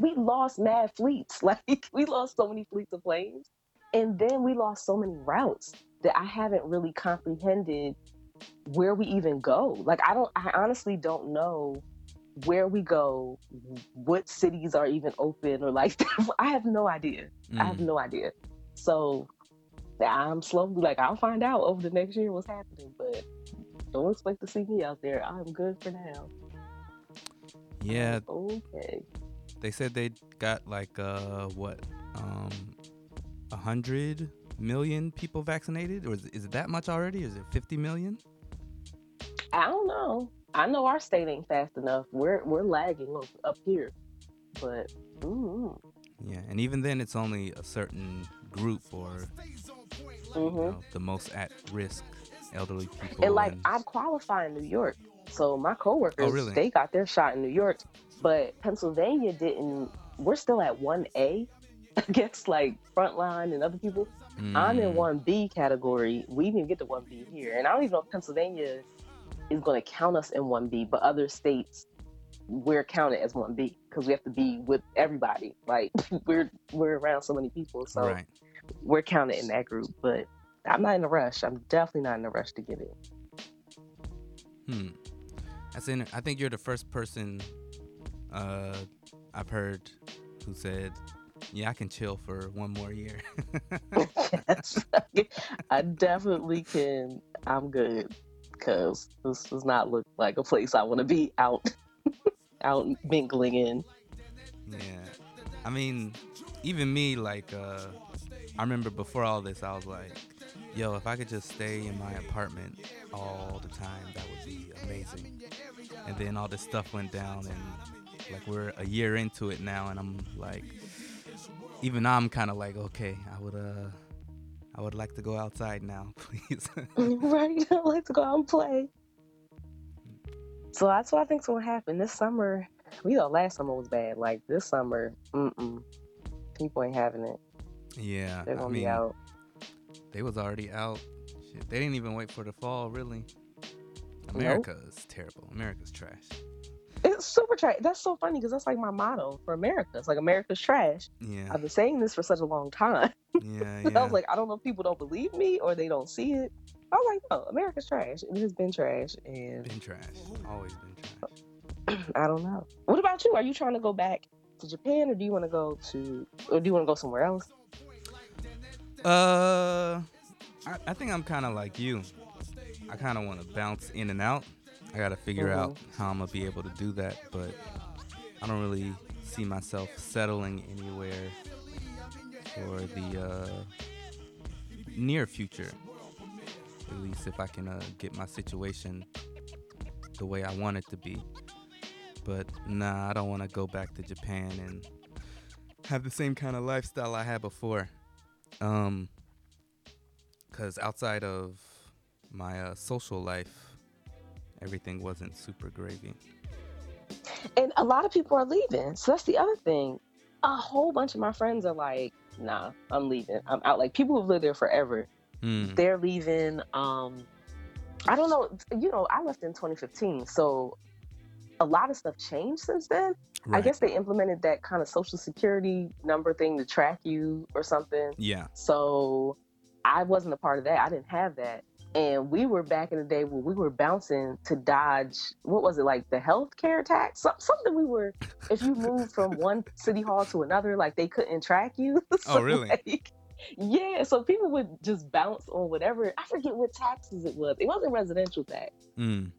we lost mad fleets. Like we lost so many fleets of planes, and then we lost so many routes that I haven't really comprehended where we even go. Like I don't, I honestly don't know where we go, what cities are even open, or like I have no idea. I have Mm. no idea. So I'm slowly like I'll find out over the next year what's happening, but don't expect to see me out there. I'm good for now. Yeah, Okay. They said they got like uh what um a hundred million people vaccinated, or is, is it that much already? Is it fifty million? I don't know. I know our state ain't fast enough. We're we're lagging up, up here, but mm Yeah, and even then, it's only a certain group or you hmm know, the most at risk elderly people. and like I'm qualified in New York, so my coworkers Oh, really? they got their shot in New York, but Pennsylvania didn't. We're still at one A against like Frontline and other people. I'm in Mm, one B category. We didn't even get to one B here, and I don't even know if Pennsylvania is going to count us in one B, but other states we're counted as one B because we have to be with everybody. Like we're we're around so many people, so right. we're counted in that group. But I'm not in a rush. I'm definitely not in a rush to get it. Hmm. That's in. I think you're the first person uh, I've heard who said, "Yeah, I can chill for one more year." yes, I definitely can. I'm good because this does not look like a place I want to be out, out mingling in. yeah. I mean, even me, like, uh, I remember before all this, I was like, "Yo, if I could just stay in my apartment all the time, that would be amazing." And then all this stuff went down, and like we're a year into it now, and I'm like, even I'm kind of like, okay, I would uh. I would like to go outside now, please. right? I'd like to go out and play. So that's what I think's gonna happen this summer. We know last summer was bad. Like this summer, mm-mm. People ain't having it. yeah, They're gonna mean, be out. they was already out. Shit, they didn't even wait for the fall, really. America is terrible. America's trash. It's super trash. That's so funny because that's like my motto for America. It's like America's trash. Yeah, I've been saying this for such a long time. yeah, yeah. I was like, I don't know if people don't believe me or they don't see it. I was like, no, America's trash. It has been trash, and been trash. Always been trash. I don't know. What about you? Are you trying to go back to Japan, or do you want to go to, or do you want to go somewhere else? Uh, I, I think I'm kind of like you. I kind of want to bounce in and out. I gotta figure Mhm. out how I'm gonna be able to do that, but I don't really see myself settling anywhere for the uh, near future. At least if I can uh, get my situation the way I want it to be. But nah, I don't want to go back to Japan and have the same kind of lifestyle I had before. Um, cause outside of my uh, social life, everything wasn't super gravy. And a lot of people are leaving. So that's the other thing. A whole bunch of my friends are like, nah, I'm leaving. I'm out. Like people who've lived there forever, Mm. they're leaving. Um, I don't know. You know, I left in 2015. So a lot of stuff changed since then. I guess they implemented that kind of social security number thing to track you or something. Yeah. So I wasn't a part of that. I didn't have that. And we were back in the day when we were bouncing to dodge what was it like the healthcare tax? Some, something we were if you moved from one city hall to another, like they couldn't track you. Oh, really? like, yeah, so people would just bounce on whatever. I forget what taxes it was. It wasn't residential tax. Mm.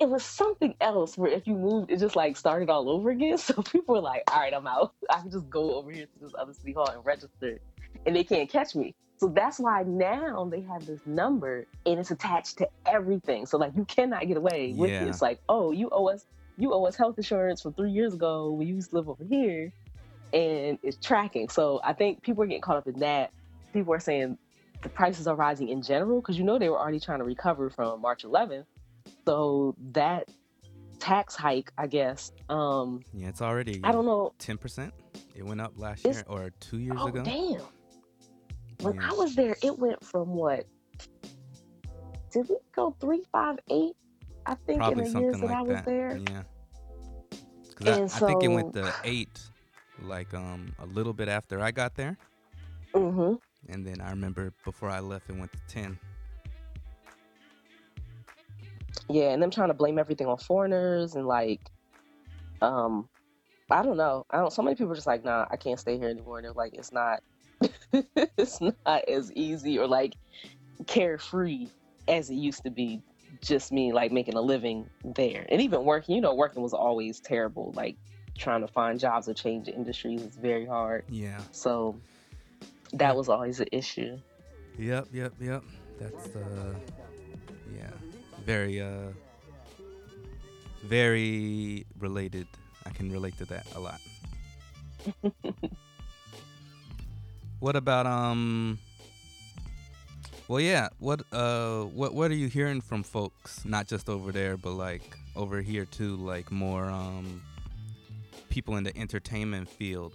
It was something else where if you moved, it just like started all over again. So people were like, all right, I'm out. I can just go over here to this other city hall and register, and they can't catch me. So that's why now they have this number and it's attached to everything. So like you cannot get away with Yeah. it. It's like, oh, you owe us you owe us health insurance from three years ago when you used to live over here and it's tracking. So I think people are getting caught up in that. People are saying the prices are rising in general because you know they were already trying to recover from March 11th. So that tax hike, I guess, um, Yeah, it's already I don't know. ten percent. It went up last year or two years Oh ago. damn! When Yeah. I was there, it went from what? Did we go three five eight? I think Probably in the years that I was that. there. Yeah. Because I, And I think it went to eight, like um a little bit after I got there, hmm and then I remember before I left, it went to ten. Yeah, and them trying to blame everything on foreigners and like, um, I don't know. I don't. So many people are just like, nah, I can't stay here anymore. And they're like, it's not, it's not as easy or like carefree as it used to be. Just me like making a living there, and even working. You know, working was always terrible. Like trying to find jobs or change industries is very hard. Yeah. So that was always an issue. Yep. Yep. Yep. That's the. Yeah. Very uh. Very related. I can relate to that a lot. what about um? Well, yeah. What uh? What what are you hearing from folks? Not just over there, but like over here too. Like more um. People in the entertainment field.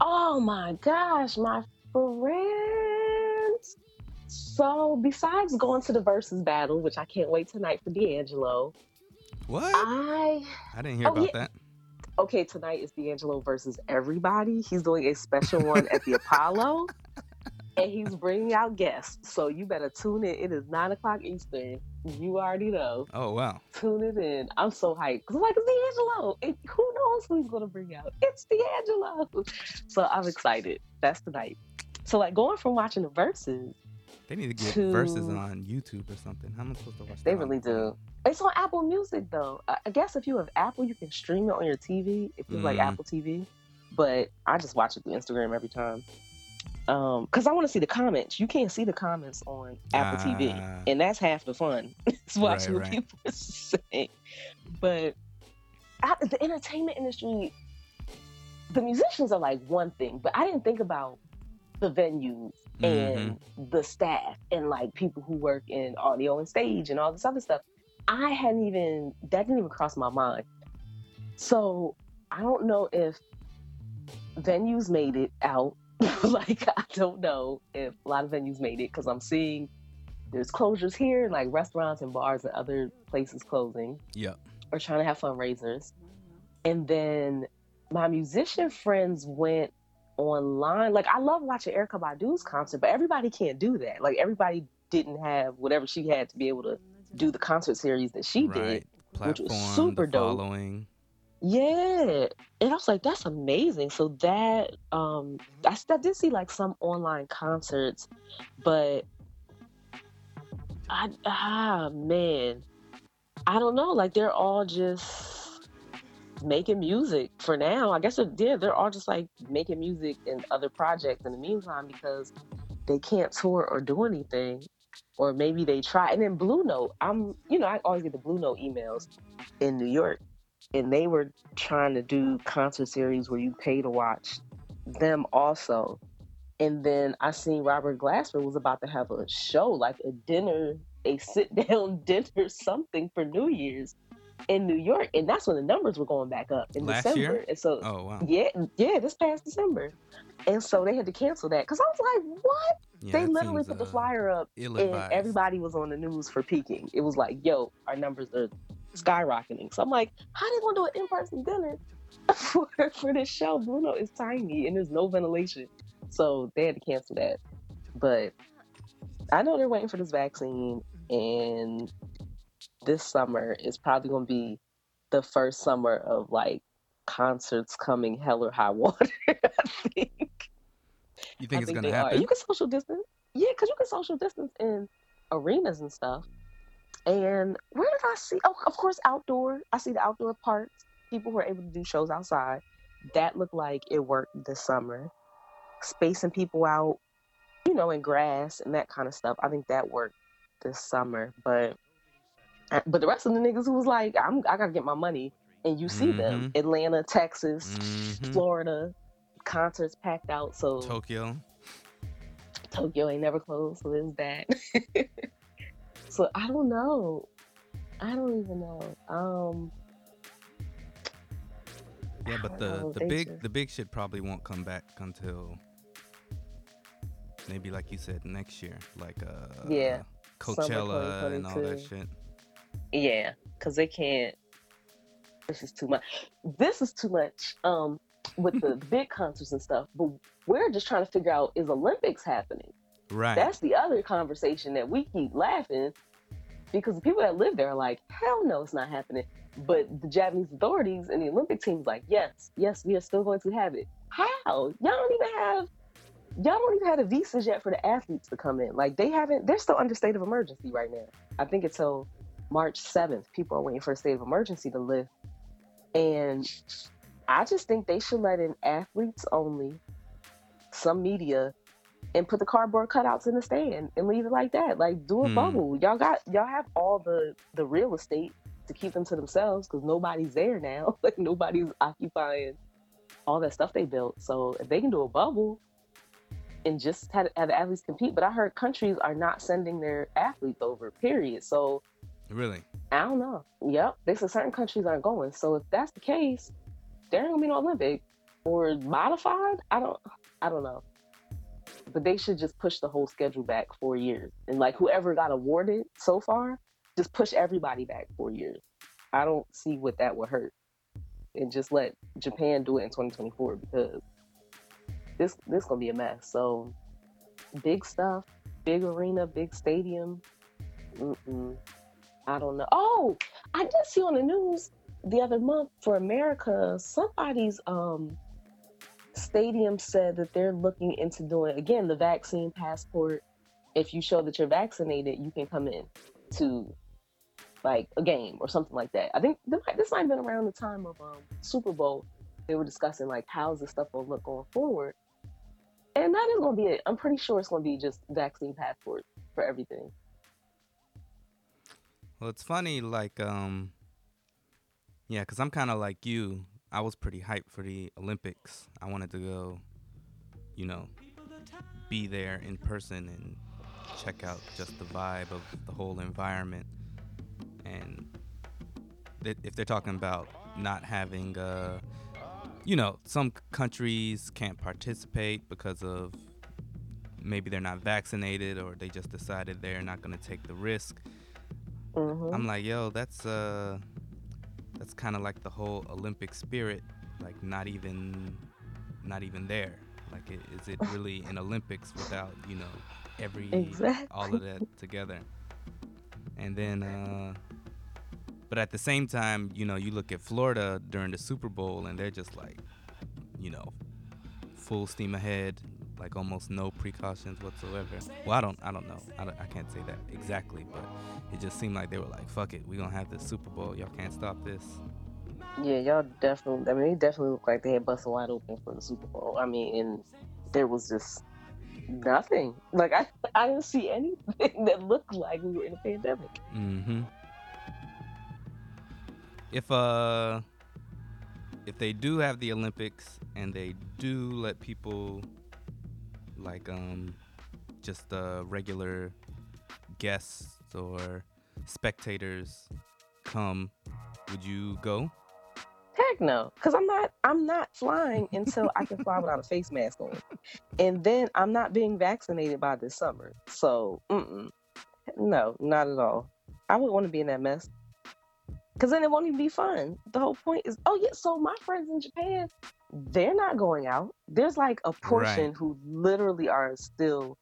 Oh my gosh, my friends. So besides going to the Verzuz battle, which I can't wait tonight for D'Angelo, What? I I didn't hear oh, about yeah. that. Okay, tonight is D'Angelo versus everybody. He's doing a special one at the Apollo. And he's bringing out guests. So you better tune in. It is nine o'clock Eastern. You already know. Oh wow. Tune it in. I'm so hyped. Cause I'm like, it's D'Angelo. And who knows who he's gonna bring out? It's D'Angelo. So I'm excited. That's tonight. So like going from watching the Verzuz, They need to get to- Verzuz on YouTube or something. How am I supposed to watch They that? on- really do. It's on Apple Music though. I guess if you have Apple, you can stream it on your TV if you like Mm. Apple TV. But I just watch it through Instagram every time. Um, cause I want to see the comments. You can't see the comments on Apple TV, Ah. and that's half the fun. It's watching Right, what right. people say. saying. But I, the entertainment industry, the musicians are like one thing, but I didn't think about the venues and mm-hmm. the staff and like people who work in audio and stage and all this other stuff. I hadn't even that didn't even cross my mind. So I don't know if venues made it out. like I don't know if a lot of venues made it because I'm seeing there's closures here, like restaurants and bars and other places closing Yep. or trying to have fundraisers. And then my musician friends went online. Like I love watching Erykah Badu's concert, but everybody can't do that. Like everybody didn't have whatever she had to be able to do the concert series that she right. did. which was super dope. following. Yeah. And I was like, that's amazing. So that um I, I did see like some online concerts, but I ah man. I don't know. Like they're all just making music for now. I guess they're, yeah, they're all just like making music and other projects in the meantime because they can't tour or do anything. Or maybe they try. And then Blue Note, I'm you know, I always get the Blue Note emails in New York and they were trying to do concert series where you pay to watch them also. And then I seen Robert Glasper was about to have a show, like a dinner, a sit down dinner, something for New Year's in New York, and that's when the numbers were going back up in Last December. year? And so, Oh wow. yeah, yeah, this past December, and so they had to cancel that because I was like, what? Yeah, they literally seems, put the uh, flyer up, and everybody was on the news for peaking. It was like, yo, our numbers are skyrocketing. So I'm like, how do they gonna do an in person dinner for for this show? Blue Note is tiny and there's no ventilation, so they had to cancel that. But I know they're waiting for this vaccine, and this summer is probably gonna be the first summer of like concerts coming hell or high water. I think. You think I it's think gonna they are. happen? You can social distance. Yeah, because you can social distance in arenas and stuff. And where did I see? Oh, of course, outdoor. I see the outdoor parks. People were able to do shows outside. That looked like it worked this summer. Spacing people out, you know, in grass and that kind of stuff. I think that worked this summer. But but the rest of the niggas who was like, I'm I gotta get my money, and you see them, Atlanta, Texas, Mhm. Florida, concerts packed out. So Tokyo. Tokyo ain't never closed, so there's that. so I don't know. I don't even know. Um, Yeah, but the know, the big the big shit probably won't come back until maybe like you said next year, like uh Yeah, Coachella and all that shit. Yeah, because they can't. This is too much. This is too much. Um, with the big concerts and stuff. But we're just trying to figure out is Olympics happening? Right. That's the other conversation that we keep laughing because the people that live there are like, hell no, it's not happening. But the Japanese authorities and the Olympic team's like, yes, yes, we are still going to have it. How? Y'all don't even have y'all don't even have the visas yet for the athletes to come in. Like they haven't they're still under state of emergency right now. I think until March seventh, people are waiting for a state of emergency to lift. And I just think they should let in athletes only, some media, and put the cardboard cutouts in the stand and leave it like that. Like do a Hmm. bubble. Y'all got y'all have all the the real estate to keep them to themselves because nobody's there now. like nobody's occupying all that stuff they built. So if they can do a bubble and just have, have the athletes compete, but I heard countries are not sending their athletes over. Period. So really. I don't know. Yep, they said certain countries aren't going. So if that's the case, there ain't gonna be no Olympic or modified. I don't. I don't know. But they should just push the whole schedule back four years, and like whoever got awarded so far, just push everybody back four years. I don't see what that would hurt, and just let Japan do it in 2024 because this this gonna be a mess. So big stuff, big arena, big stadium. Mm-mm. I don't know. Oh, I did see on the news the other month for America, somebody's um stadium said that they're looking into doing again the vaccine passport. If you show that you're vaccinated, you can come in to like a game or something like that. I think this might have been around the time of um, Super Bowl. They were discussing like how's this stuff gonna look going forward, and that is gonna be it. I'm pretty sure it's gonna be just vaccine passport for everything. Well, it's funny, like, um, yeah, because I'm kind of like you. I was pretty hyped for the Olympics. I wanted to go, you know, be there in person and check out just the vibe of the whole environment. And th- if they're talking about not having, uh, you know, some countries can't participate because of maybe they're not vaccinated or they just decided they're not going to take the risk. Hmm I'm like, yo, that's uh, that's kind of like the whole Olympic spirit, like not even, not even there. Like, i- is it really an Olympics without you know every Exactly. all of that together? And then, uh, but at the same time, you know, you look at Florida during the Super Bowl, and they're just like, you know, full steam ahead, like almost no precautions whatsoever. Well, I don't, I don't know, I, don't, I can't say that exactly, but it just seemed like they were like, "Fuck it, we gonna have this Super Bowl. Y'all can't stop this." Yeah, y'all definitely. I mean, they definitely looked like they had busted wide open for the Super Bowl. I mean, and there was just nothing. Like I, I didn't see anything that looked like we were in a pandemic. Mm-hmm. If uh, if they do have the Olympics and they do let people like um just uh, regular guests or spectators come, would you go? Heck no, because I'm not. I'm not flying until I can fly without a face mask on, and then I'm not being vaccinated by this summer. So, no, not at all. I wouldn't want to be in that mess. Because then it won't even be fun. The whole point is, oh yeah. So my friends in Japan, they're not going out. There's like a portion right. who literally are still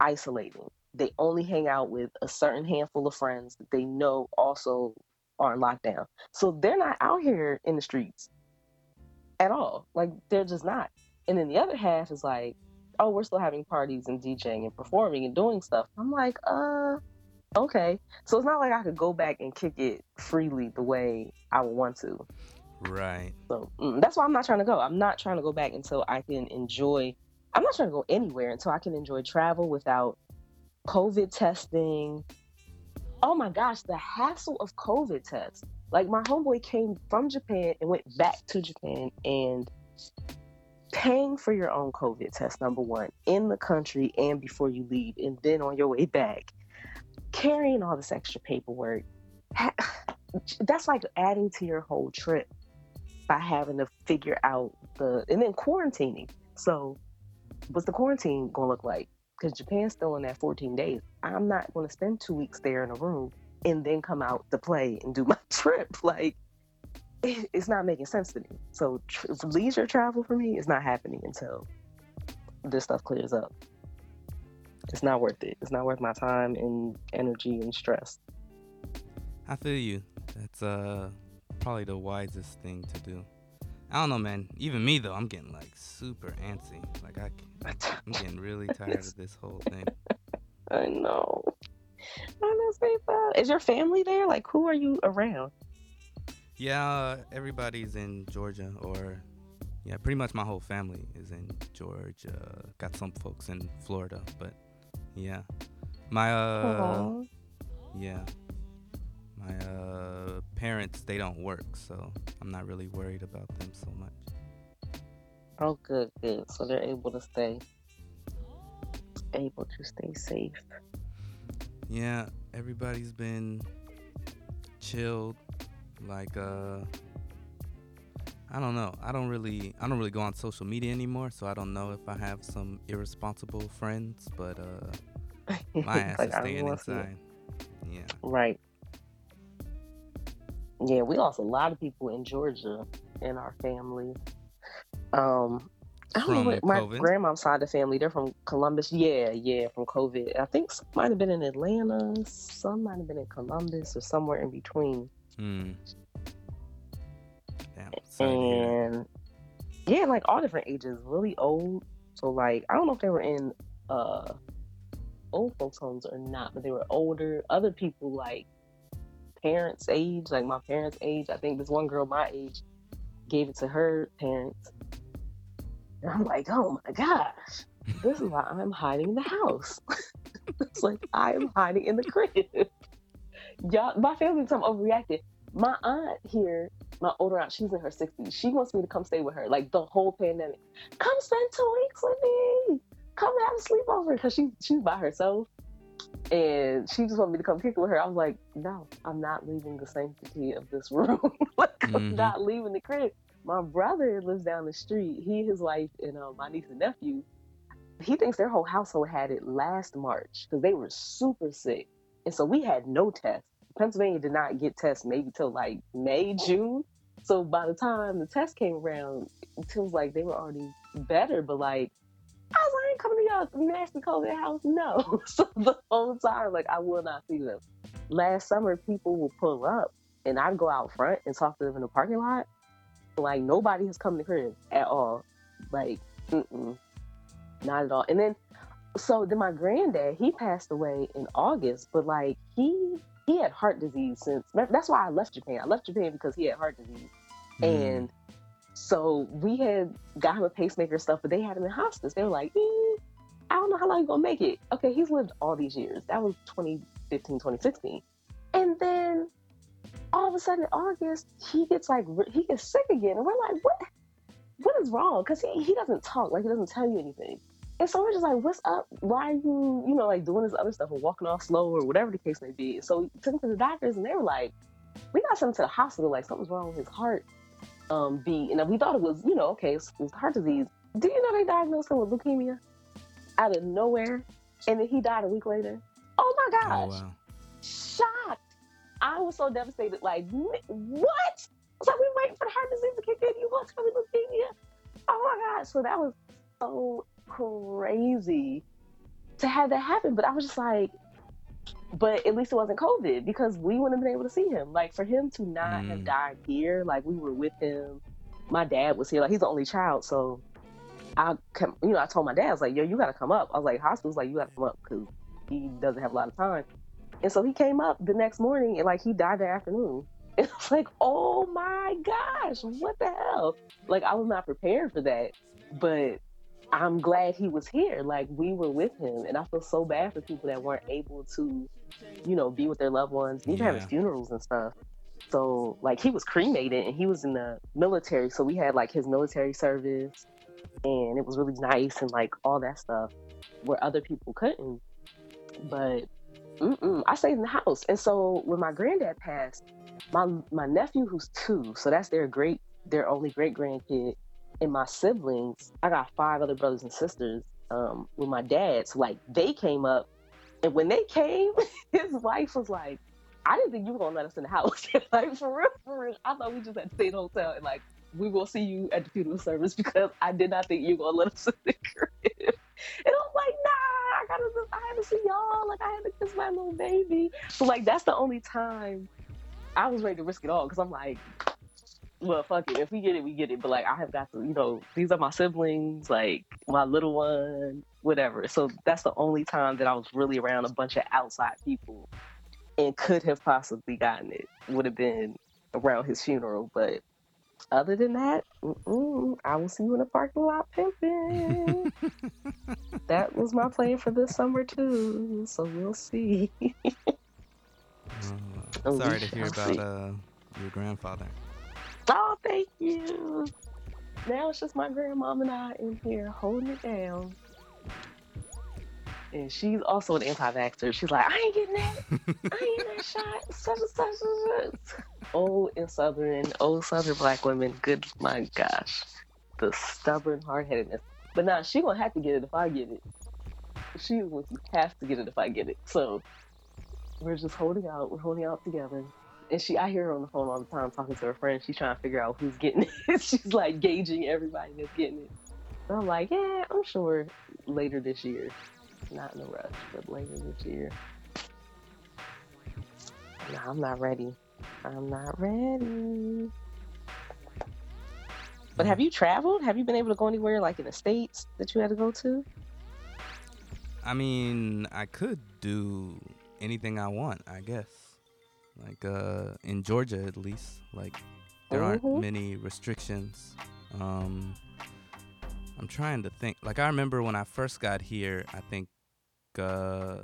isolating. They only hang out with a certain handful of friends that they know also are in lockdown. So they're not out here in the streets at all. Like they're just not. And then the other half is like, oh, we're still having parties and DJing and performing and doing stuff. I'm like, uh, okay. So it's not like I could go back and kick it freely the way I would want to. Right. So mm, that's why I'm not trying to go. I'm not trying to go back until I can enjoy. I'm not trying to go anywhere until I can enjoy travel without COVID testing. Oh my gosh, the hassle of COVID tests. Like my homeboy came from Japan and went back to Japan and paying for your own COVID test, number one, in the country and before you leave, and then on your way back, carrying all this extra paperwork. That's like adding to your whole trip by having to figure out the and then quarantining. So, what's the quarantine gonna look like? Because Japan's still in that 14 days. I'm not gonna spend two weeks there in a room and then come out to play and do my trip. Like, it's not making sense to me. So, tr- leisure travel for me is not happening until this stuff clears up. It's not worth it. It's not worth my time and energy and stress. I feel you. That's uh probably the wisest thing to do. I don't know, man. Even me though, I'm getting like super antsy. Like I, I'm getting really tired of this whole thing. I know. I know, say that. Is your family there? Like, who are you around? Yeah, uh, everybody's in Georgia, or yeah, pretty much my whole family is in Georgia. Got some folks in Florida, but yeah, my uh, Aww. yeah, my uh, parents they don't work, so I'm not really worried about them so much. Oh, good, good. So they're able to stay, able to stay safe. Yeah, everybody's been chilled. Like, uh, I don't know. I don't really, I don't really go on social media anymore, so I don't know if I have some irresponsible friends. But uh, my ass like, is staying inside. Yeah. Right. Yeah, we lost a lot of people in Georgia in our family. Um, I don't know what my COVID? grandmom's side of the family. They're from Columbus. Yeah, yeah, from COVID. I think some might have been in Atlanta. Some might have been in Columbus or somewhere in between. Mm. And yeah, like all different ages, really old. So like, I don't know if they were in uh old folks' homes or not, but they were older. Other people like parents' age, like my parents' age. I think this one girl my age gave it to her parents. And I'm like, oh my gosh, this is why I'm hiding in the house. it's like I am hiding in the crib. Y'all, my family time overreacted. My aunt here, my older aunt, she's in her 60s. She wants me to come stay with her, like the whole pandemic. Come spend two weeks with me. Come have a sleepover because she she's by herself and she just wanted me to come kick it with her. I was like, no, I'm not leaving the sanctity of this room. like, mm-hmm. I'm not leaving the crib. My brother lives down the street. He, his wife, and uh, my niece and nephew. He thinks their whole household had it last March because they were super sick, and so we had no tests. Pennsylvania did not get tests maybe till like May, June. So by the time the test came around, it feels like they were already better. But like I was like, I ain't coming to y'all nasty COVID house. No. so the whole time, like, I will not see them. Last summer, people will pull up and I'd go out front and talk to them in the parking lot. Like, nobody has come to crib at all. Like, mm-mm, not at all. And then, so then my granddad, he passed away in August, but like, he he had heart disease since that's why I left Japan. I left Japan because he had heart disease. Mm. And so we had got him a pacemaker stuff, but they had him in hospice. They were like, eh, I don't know how long he's gonna make it. Okay, he's lived all these years. That was 2015, 2016. And then all of a sudden in August, he gets like he gets sick again, and we're like, what? What is wrong? Because he he doesn't talk, like he doesn't tell you anything. And so we're just like, what's up? Why are you, you know, like doing this other stuff or walking off slow or whatever the case may be? So we took him to the doctors, and they were like, we got sent to the hospital, like something's wrong with his heart. Um, beat, and we thought it was, you know, okay, it's, it's heart disease. Do you know they diagnosed him with leukemia out of nowhere, and then he died a week later? Oh my oh, gosh! Oh, wow. Shocked. I was so devastated. Like, what? It's like we waiting for the heart disease to kick in. You want to leukemia? Oh my gosh! So that was so crazy to have that happen. But I was just like, but at least it wasn't COVID because we wouldn't have been able to see him. Like for him to not mm. have died here, like we were with him. My dad was here. Like he's the only child, so I, come, you know, I told my dad, I was like, "Yo, you got to come up." I was like, "Hospital's like, you got to come up because he doesn't have a lot of time." And so he came up the next morning, and like he died that afternoon. And it's like, oh my gosh, what the hell? Like I was not prepared for that, but I'm glad he was here. Like we were with him, and I feel so bad for people that weren't able to, you know, be with their loved ones, even yeah. having funerals and stuff. So like he was cremated, and he was in the military, so we had like his military service, and it was really nice and like all that stuff, where other people couldn't. But mm-mm, I stayed in the house, and so when my granddad passed, my my nephew who's two, so that's their great, their only great grandkid and my siblings, I got five other brothers and sisters um, with my dad. So like they came up, and when they came, his wife was like, "I didn't think you were gonna let us in the house. like for real, for real. I thought we just had to stay in the hotel and like we will see you at the funeral service because I did not think you were gonna let us in the crib." And I'm like, "Nah, I gotta, I had to see y'all. Like I had to kiss my little baby." So like that's the only time I was ready to risk it all because I'm like, well, fuck it. If we get it, we get it. But like, I have got to, you know, these are my siblings, like my little one, whatever. So that's the only time that I was really around a bunch of outside people and could have possibly gotten it. Would have been around his funeral. But other than that, I will see you in the parking lot pimping. that was my plan for this summer too. So we'll see. uh, sorry to hear about uh, your grandfather. Oh, thank you. Now it's just my grandmom and I in here holding it down. And she's also an anti-vaxxer. She's like, I ain't getting that. I ain't that shot. Such and such and such. Old and southern, old southern black women. Good, my gosh, the stubborn hard-headedness. But now nah, she gonna have to get it if I get it. She has to get it if I get it. So we're just holding out. We're holding out together and she I hear her on the phone all the time talking to her friends. She's trying to figure out who's getting it. She's like gauging everybody that's getting it. And I'm like, yeah, I'm sure later this year. Not in a rush, but later this year. No, I'm not ready. I'm not ready. But have you traveled? Have you been able to go anywhere like in the states that you had to go to? I mean, I could do anything I want, I guess. Like uh, in Georgia, at least, like there aren't mm-hmm. many restrictions. Um, I'm trying to think. Like I remember when I first got here, I think uh,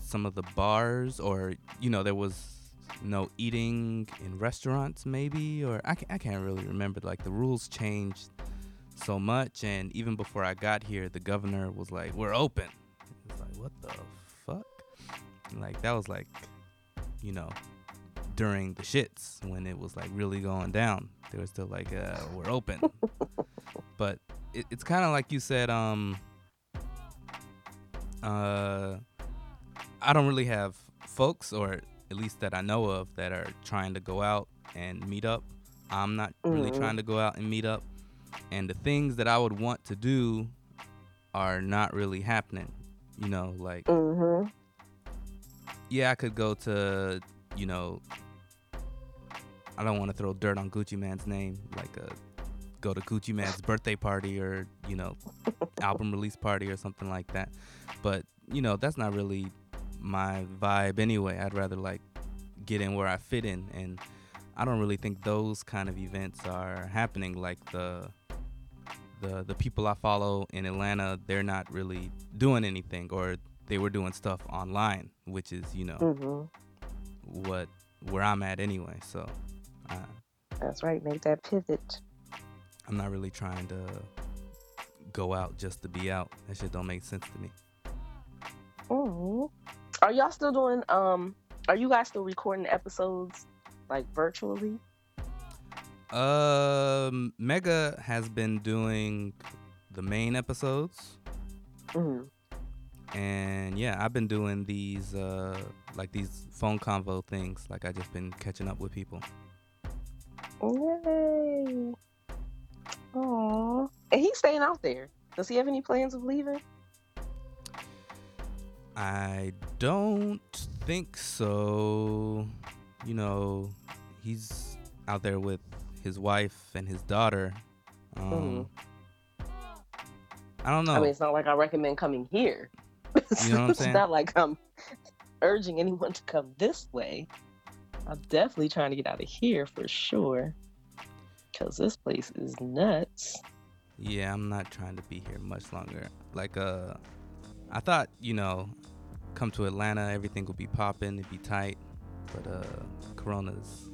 some of the bars, or you know, there was no eating in restaurants, maybe, or I, I can't really remember. Like the rules changed so much, and even before I got here, the governor was like, "We're open." It's like, what the fuck? Like that was like you know, during the shits when it was like really going down. They were still like, uh, we're open. but it, it's kind of like you said, um, uh, I don't really have folks, or at least that I know of, that are trying to go out and meet up. I'm not mm-hmm. really trying to go out and meet up. And the things that I would want to do are not really happening. You know, like mm-hmm yeah, I could go to, you know, I don't want to throw dirt on Gucci Mane's name, like a uh, go to Gucci Mane's birthday party or you know, album release party or something like that. But you know, that's not really my vibe anyway. I'd rather like get in where I fit in, and I don't really think those kind of events are happening. Like the the the people I follow in Atlanta, they're not really doing anything, or they were doing stuff online, which is you know mm-hmm. what where I'm at anyway. So. Uh, That's right. Make that pivot. I'm not really trying to go out just to be out. That shit don't make sense to me. Oh. Are y'all still doing um are you guys still recording episodes like virtually? Um Mega has been doing the main episodes. Mm-hmm. And yeah, I've been doing these uh like these phone convo things. Like I just been catching up with people. Yay. Aww. And he's staying out there. Does he have any plans of leaving? I don't think so. You know, he's out there with his wife and his daughter. Um, mm-hmm. I don't know. I mean, it's not like I recommend coming here. You know what I'm saying? it's not like I'm urging anyone to come this way. I'm definitely trying to get out of here for sure. Because this place is nuts. Yeah, I'm not trying to be here much longer. Like, uh, I thought, you know, come to Atlanta, everything will be popping, it'd be tight. But, uh, Corona's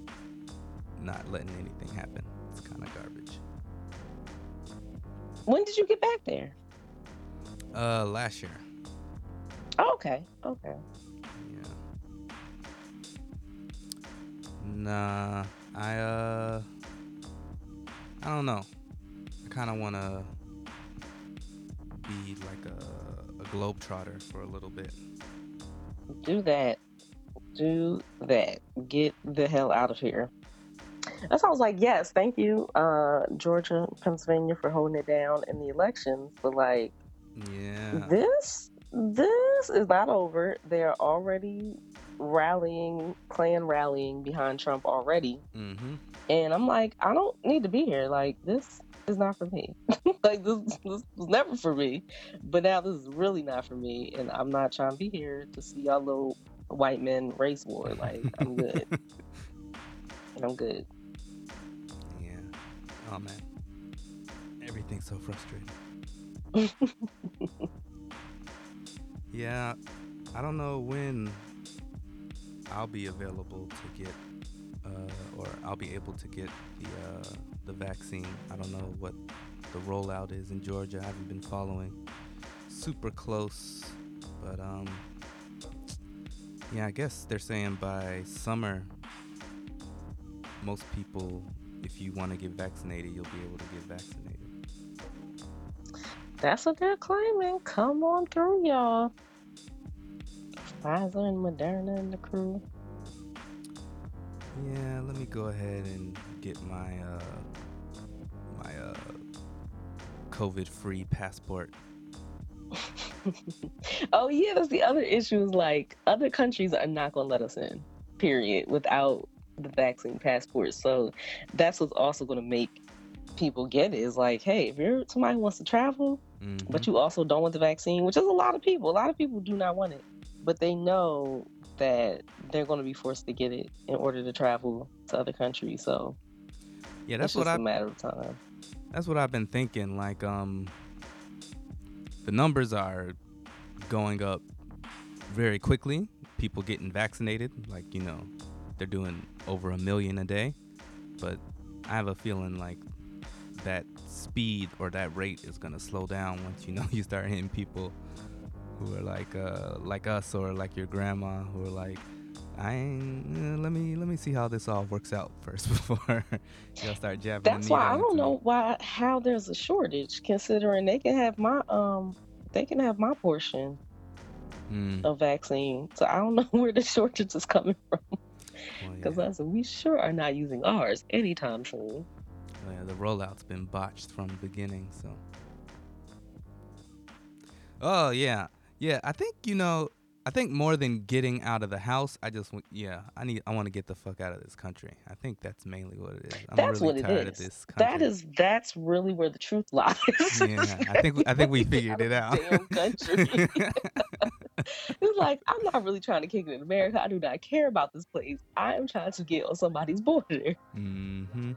not letting anything happen. It's kind of garbage. When did you get back there? Uh, last year. Oh, okay. Okay. Yeah. Nah, I uh, I don't know. I kind of want to be like a, a globetrotter for a little bit. Do that. Do that. Get the hell out of here. That sounds like yes, thank you, uh, Georgia, Pennsylvania for holding it down in the elections. But like, yeah, this this is not over. They're already rallying, Klan rallying behind Trump already. Mm-hmm. And I'm like, I don't need to be here. Like this is not for me. like this, this was never for me. But now this is really not for me. And I'm not trying to be here to see y'all little white men race war. Like I'm good. I'm good. Yeah. Oh man. Everything's so frustrating. yeah. I don't know when I'll be available to get uh, or I'll be able to get the uh, the vaccine. I don't know what the rollout is in Georgia. I haven't been following super close, but um, yeah, I guess they're saying by summer, most people, if you want to get vaccinated, you'll be able to get vaccinated. That's what they're claiming. Come on through, y'all. Pfizer and Moderna and the crew. Yeah, let me go ahead and get my uh, my uh, COVID-free passport. oh yeah, that's the other issue. Is like other countries are not gonna let us in. Period. Without the vaccine passport. So that's what's also gonna make people get it. Is like, hey, if you're somebody who wants to travel, mm-hmm. but you also don't want the vaccine, which is a lot of people. A lot of people do not want it, but they know that they're going to be forced to get it in order to travel to other countries. So yeah, that's what I. A matter of time. That's what I've been thinking. Like, um, the numbers are going up very quickly. People getting vaccinated, like you know, they're doing over a million a day. But I have a feeling like that speed or that rate is gonna slow down once you know you start hitting people who are like uh, like us or like your grandma who are like I uh, let me let me see how this all works out first before y'all start jabbing. That's why I don't know why how there's a shortage, considering they can have my um they can have my portion mm. of vaccine. So I don't know where the shortage is coming from. Because well, yeah. we sure are not using ours anytime soon. The rollout's been botched from the beginning, so. Oh yeah, yeah, I think you know. I think more than getting out of the house, I just yeah, I need I want to get the fuck out of this country. I think that's mainly what it is. I'm that's really what it is. That is that's really where the truth lies. yeah, I think I think we figured it out. Damn country. it's like I'm not really trying to kick it in America. I do not care about this place. I am trying to get on somebody's border. Mm-hmm.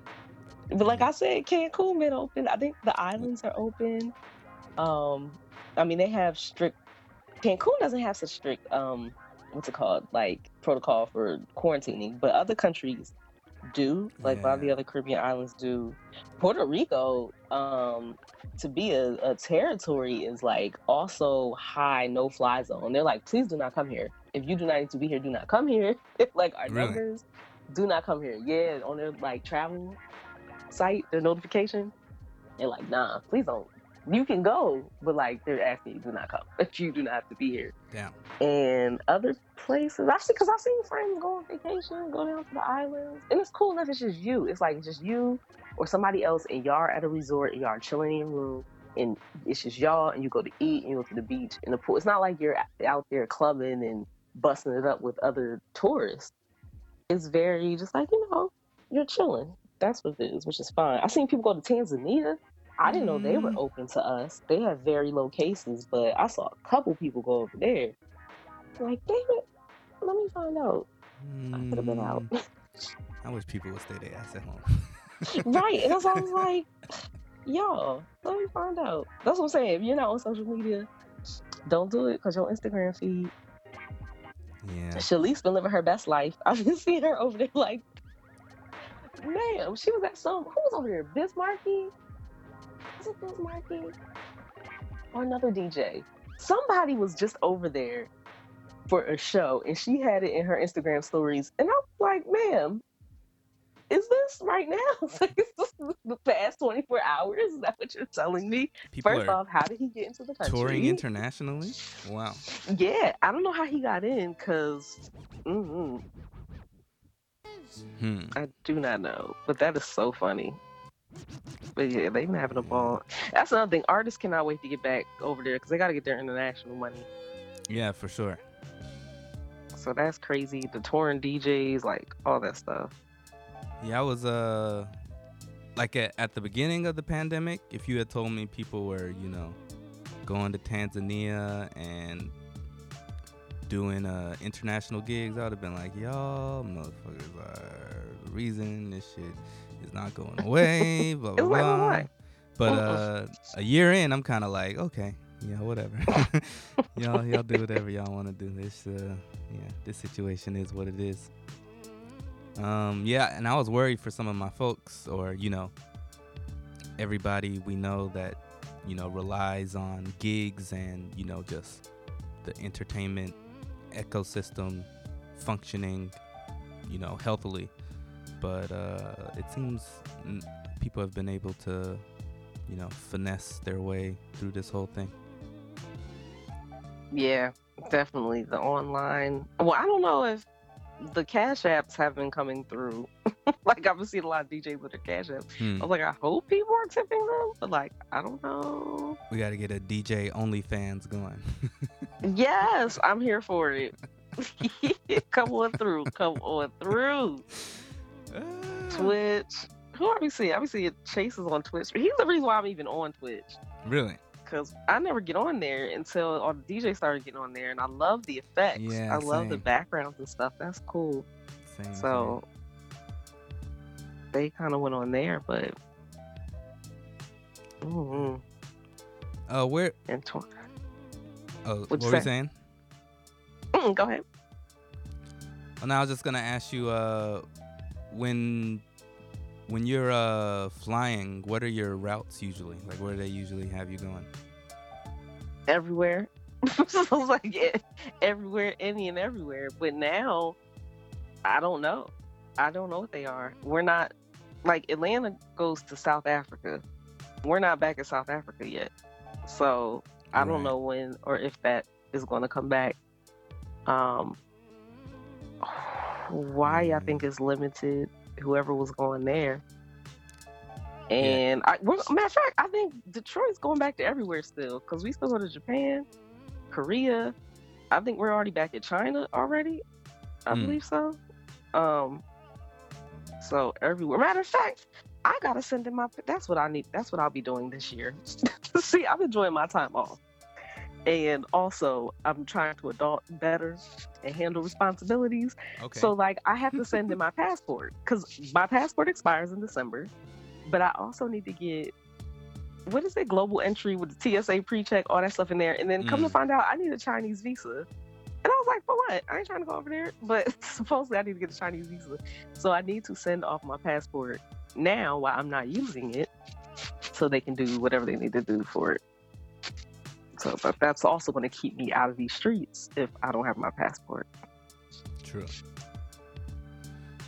But like I said, Cancun been open. I think the islands are open. Um, I mean they have strict Cancun doesn't have such strict um, what's it called like protocol for quarantining, but other countries do like yeah. a lot of the other Caribbean islands do. Puerto Rico, um, to be a, a territory is like also high no fly zone. They're like, please do not come here. If you do not need to be here, do not come here. like our really? numbers, do not come here. Yeah, on their like travel site, their notification, they're like, nah, please don't you can go, but like they're asking you do not come, but you do not have to be here. Yeah. And other places, actually, because I've seen friends go on vacation, go down to the islands, and it's cool enough. It's just you. It's like just you or somebody else, and y'all are at a resort, and y'all are chilling in your room, and it's just y'all, and you go to eat, and you go to the beach and the pool. It's not like you're out there clubbing and busting it up with other tourists. It's very just like you know, you're chilling. That's what it is, which is fine. I've seen people go to Tanzania I didn't know they were mm. open to us. They have very low cases, but I saw a couple people go over there. like, damn it, let me find out. I could have been out. Mm. I wish people would stay their ass at home. right. And that's why I was like, y'all, let me find out. That's what I'm saying. If you're not on social media, don't do it because your Instagram feed. Yeah. Shalice's been living her best life. I've been seeing her over there like, ma'am, she was at some, who was over there? Bismarcky? Is it Biz Markie or another DJ? Somebody was just over there for a show and she had it in her Instagram stories. And I was like, ma'am, is this right now? is this the past 24 hours? Is that what you're telling me? People First off, how did he get into the country? Touring internationally? Wow. Yeah, I don't know how he got in because mm-hmm. Hmm. I do not know. But that is so funny. But yeah, they've been having a ball. That's another thing. Artists cannot wait to get back over there because they got to get their international money. Yeah, for sure. So that's crazy. The touring DJs, like all that stuff. Yeah, I was uh like at, at the beginning of the pandemic, if you had told me people were, you know, going to Tanzania and doing uh international gigs, I would have been like, y'all motherfuckers are the reason this shit is not going away. blah blah blah. But uh, a year in, I'm kind of like, okay, yeah, whatever. y'all, y'all do whatever y'all want to do. This, uh, yeah, this situation is what it is. Um, yeah, and I was worried for some of my folks, or you know, everybody we know that you know relies on gigs and you know just the entertainment ecosystem functioning, you know, healthily but uh, it seems people have been able to, you know, finesse their way through this whole thing. Yeah, definitely the online. Well, I don't know if the cash apps have been coming through. like I've seen a lot of DJs with their cash apps. Hmm. I was like, I hope people are tipping them, but like, I don't know. We got to get a DJ OnlyFans going. yes, I'm here for it. come on through. Come on through. Twitch. Who are we seeing? I be seeing Chase is on Twitch. He's the reason why I'm even on Twitch. Really? Because I never get on there until all the DJs started getting on there, and I love the effects. Yeah, I same. love the backgrounds and stuff. That's cool. Same, so same. They kind of went on there, but. Mm-hmm. Uh, where? And tw- oh, what were you saying? Mm, go ahead. Well, now I was just gonna ask you, uh, when when you're uh flying, what are your routes usually? Like where do they usually have you going? Everywhere. so like yeah, everywhere, any and everywhere. But now, I don't know. I don't know what they are. We're not like Atlanta goes to South Africa. We're not back in South Africa yet. So I right. don't know when or if that is going to come back. Um, why I think is limited. Whoever was going there, and yeah. I, well, matter of fact, I think Detroit's going back to everywhere still because we still go to Japan, Korea. I think we're already back at China already. I mm. believe so. Um, so everywhere. Matter of fact, I gotta send in my. That's what I need. That's what I'll be doing this year. See, I'm enjoying my time off and also I'm trying to adult better and handle responsibilities. Okay. So like I have to send in my passport because my passport expires in December, but I also need to get what is it global entry with the TSA pre-check all that stuff in there, and then come mm. to find out I need a Chinese visa And I was like, for what? I ain't trying to go over there. But supposedly I need to get a Chinese visa. So I need to send off my passport now while I'm not using it so they can do whatever they need to do for it. So but that's also going to keep me out of these streets if I don't have my passport. True.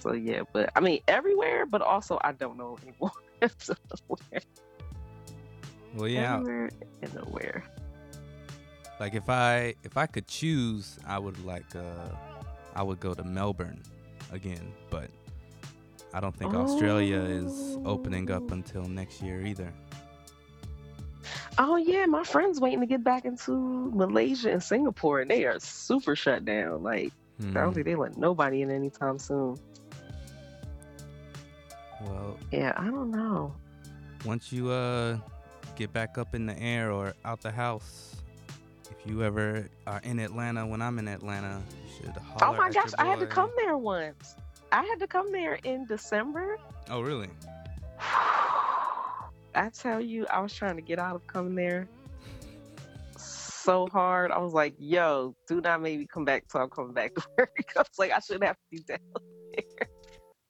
So yeah, but I mean everywhere, but also I don't know anymore. so, well, yeah. Everywhere and nowhere. Like if I if I could choose, I would like uh I would go to Melbourne again, but I don't think oh. Australia is opening up oh. until next year either. Oh yeah, my friends waiting to get back into Malaysia and Singapore, and they are super shut down. Like hmm. I don't hmm. think they let nobody in anytime soon. Well, yeah, I don't know. Once you uh get back up in the air or out the house, you ever are in Atlanta when I'm in Atlanta, you should. oh my gosh, I had to come there once. I had to come there in December. Oh really? I tell you, I was trying to get out of coming there so hard. I was like, yo, do not make me come back till I'm coming back to work. I was like, I shouldn't have to be down there.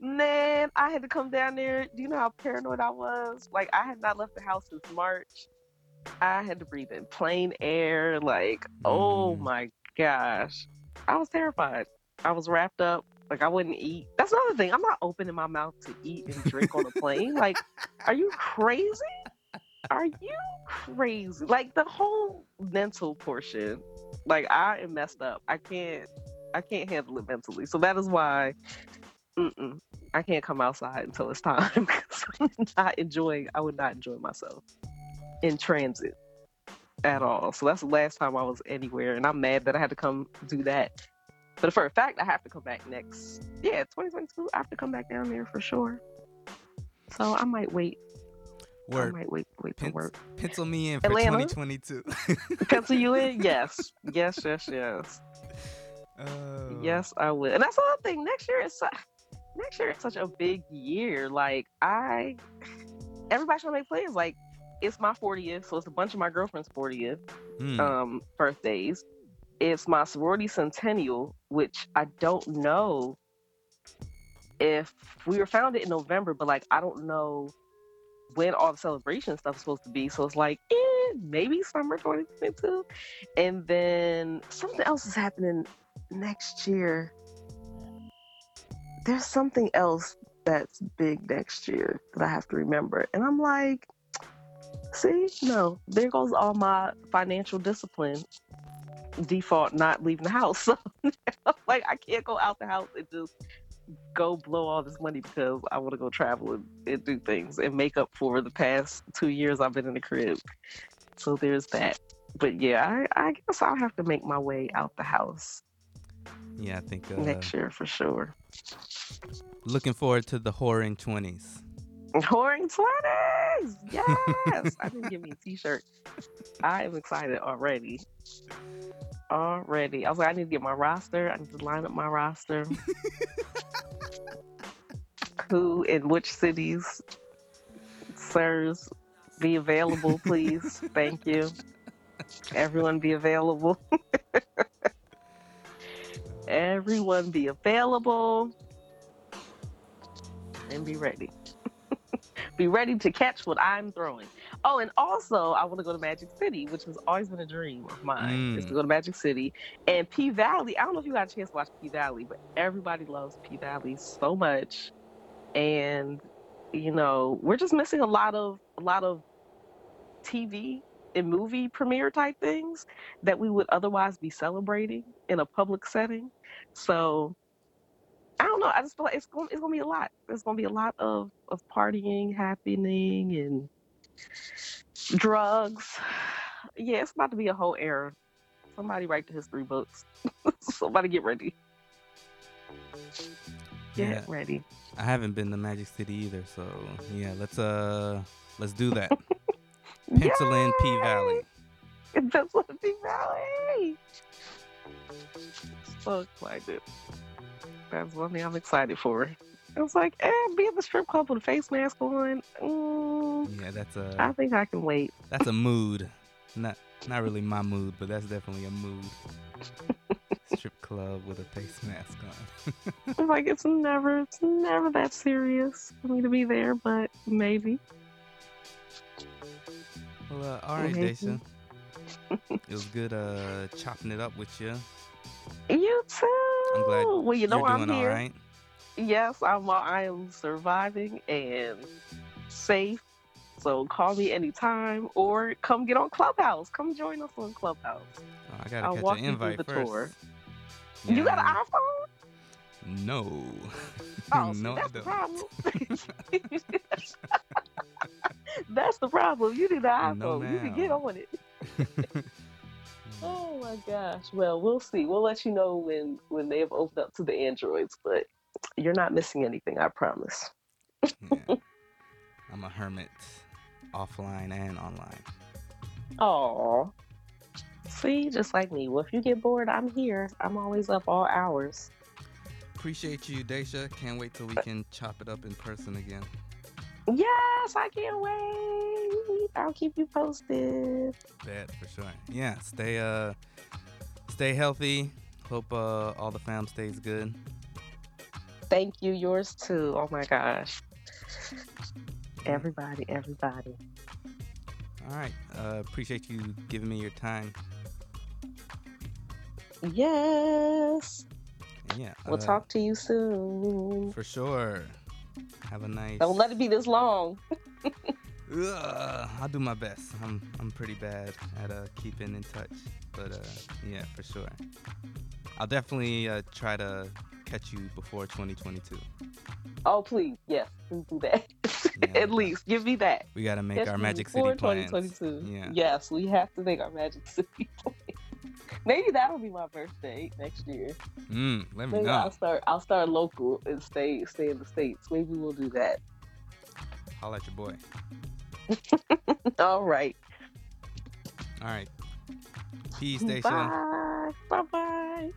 Man, I had to come down there. Do you know how paranoid I was? Like, I had not left the house since March. I had to breathe in plane air. Like, oh mm. oh my gosh. I was terrified. I was wrapped up. Like, I wouldn't eat. That's another thing. I'm not opening my mouth to eat and drink on a plane. Like, are you crazy? Are you crazy? Like, the whole mental portion. Like, I am messed up. I can't. I can't handle it mentally. So that is why Mm-mm. I can't come outside until it's time because I'm not enjoying. I would not enjoy myself in transit at all. So that's the last time I was anywhere, and I'm mad that I had to come do that. But for a fact, I have to come back next. Yeah, 2022. I have to come back down there for sure. So I might wait. Work. I might wait. Wait Pen- for work. Pencil me in for Atlanta? 2022. pencil you in? Yes. Yes. Yes. Yes. Uh... Yes, I will. And that's the other thing. Next year is next year is such a big year. Like I, everybody's trying to make plans. Like it's my 40th, so it's a bunch of my girlfriend's 40th mm. um, birthdays. It's my sorority centennial, which I don't know if we were founded in November, but like I don't know when all the celebration stuff is supposed to be. So it's like, eh, maybe summer 2022. And then something else is happening next year there's something else that's big next year that I have to remember. And I'm like, see, no, there goes all my financial discipline default not leaving the house. So like I can't go out the house and just go blow all this money because I want to go travel and, and, do things and make up for the past two years I've been in the crib. So there's that. But yeah, I, I guess I'll have to make my way out the house. Yeah, I think uh, next year for sure. Looking forward to the whoring 20s. Whoring 20s! Yes! I didn't give me a t shirt. I am excited already. Already. I was like, I need to get my roster. I need to line up my roster. Who in which cities? Sirs, be available, please. Thank you. Everyone be available. Everyone be available and be ready. Be ready to catch what I'm throwing. Oh, and also I want to go to Magic City, which has always been a dream of mine, mm. is to go to Magic City. And P Valley, I don't know if you got a chance to watch P Valley, but everybody loves P Valley so much. And you know, we're just missing a lot of a lot of TV and movie premiere type things that we would otherwise be celebrating in a public setting. So I don't know. I just feel like it's going it's gonna be a lot. There's gonna be a lot of of partying happening and drugs. Yeah, it's about to be a whole era. Somebody write the history books. Somebody get ready. Get yeah, ready. I haven't been to Magic City either, so yeah, let's uh let's do that. Pencil in P Valley. Pencil in P Valley. Fuck So excited. That's one thing I'm excited for. I was like, eh, be at the strip club with a face mask on. Mm, yeah, that's a. I think I can wait. That's a mood. Not not really my mood, but that's definitely a mood. strip club with a face mask on. I'm like, it's never, it's never that serious for me to be there, but maybe. Well, uh, all right, Daisha. it was good uh, chopping it up with you. You too. I'm glad well, you know you're I'm doing here. all right. Yes, I'm. I am surviving and safe. So call me anytime, or come get on Clubhouse. Come join us on Clubhouse. Oh, I gotta I'll catch walk an you through invite the first. tour. You got an iPhone? No. Oh, see, no, that's the problem. that's the problem. You need an No, iPhone. you can get on it. Oh my gosh. Well, we'll see. We'll let you know when when they have opened up to the Androids, but you're not missing anything. I promise. yeah. I'm a hermit, offline and online. Oh. See, just like me. Well, if you get bored, I'm here. I'm always up all hours. Appreciate you, Daisha. Can't wait till we can chop it up in person again. Yes, I can't wait. I'll keep you posted. Bet for sure. Yeah, stay uh, stay healthy. Hope uh, all the fam stays good. Thank you. Yours too. Oh my gosh. Everybody, everybody. All right. Uh, appreciate you giving me your time. Yes. Yeah. We'll uh, talk to you soon. for sure. Have a nice. Don't let it be this long. Ugh, I'll do my best. I'm I'm pretty bad at uh, keeping in touch, but uh, yeah, for sure. I'll definitely uh, try to catch you before 2022. Oh, please. Yes, please do that. Yeah. At least give me that. We gotta make Catch our Magic City plans. 2022. Yeah. Yes, we have to make our Magic City plans. Maybe that'll be my first date next year. Mm, let me Maybe I'll start. I'll start local and stay stay in the states. Maybe we'll do that. Holla at your boy. All right. All right. Peace, Daisha. Bye. Bye. Bye.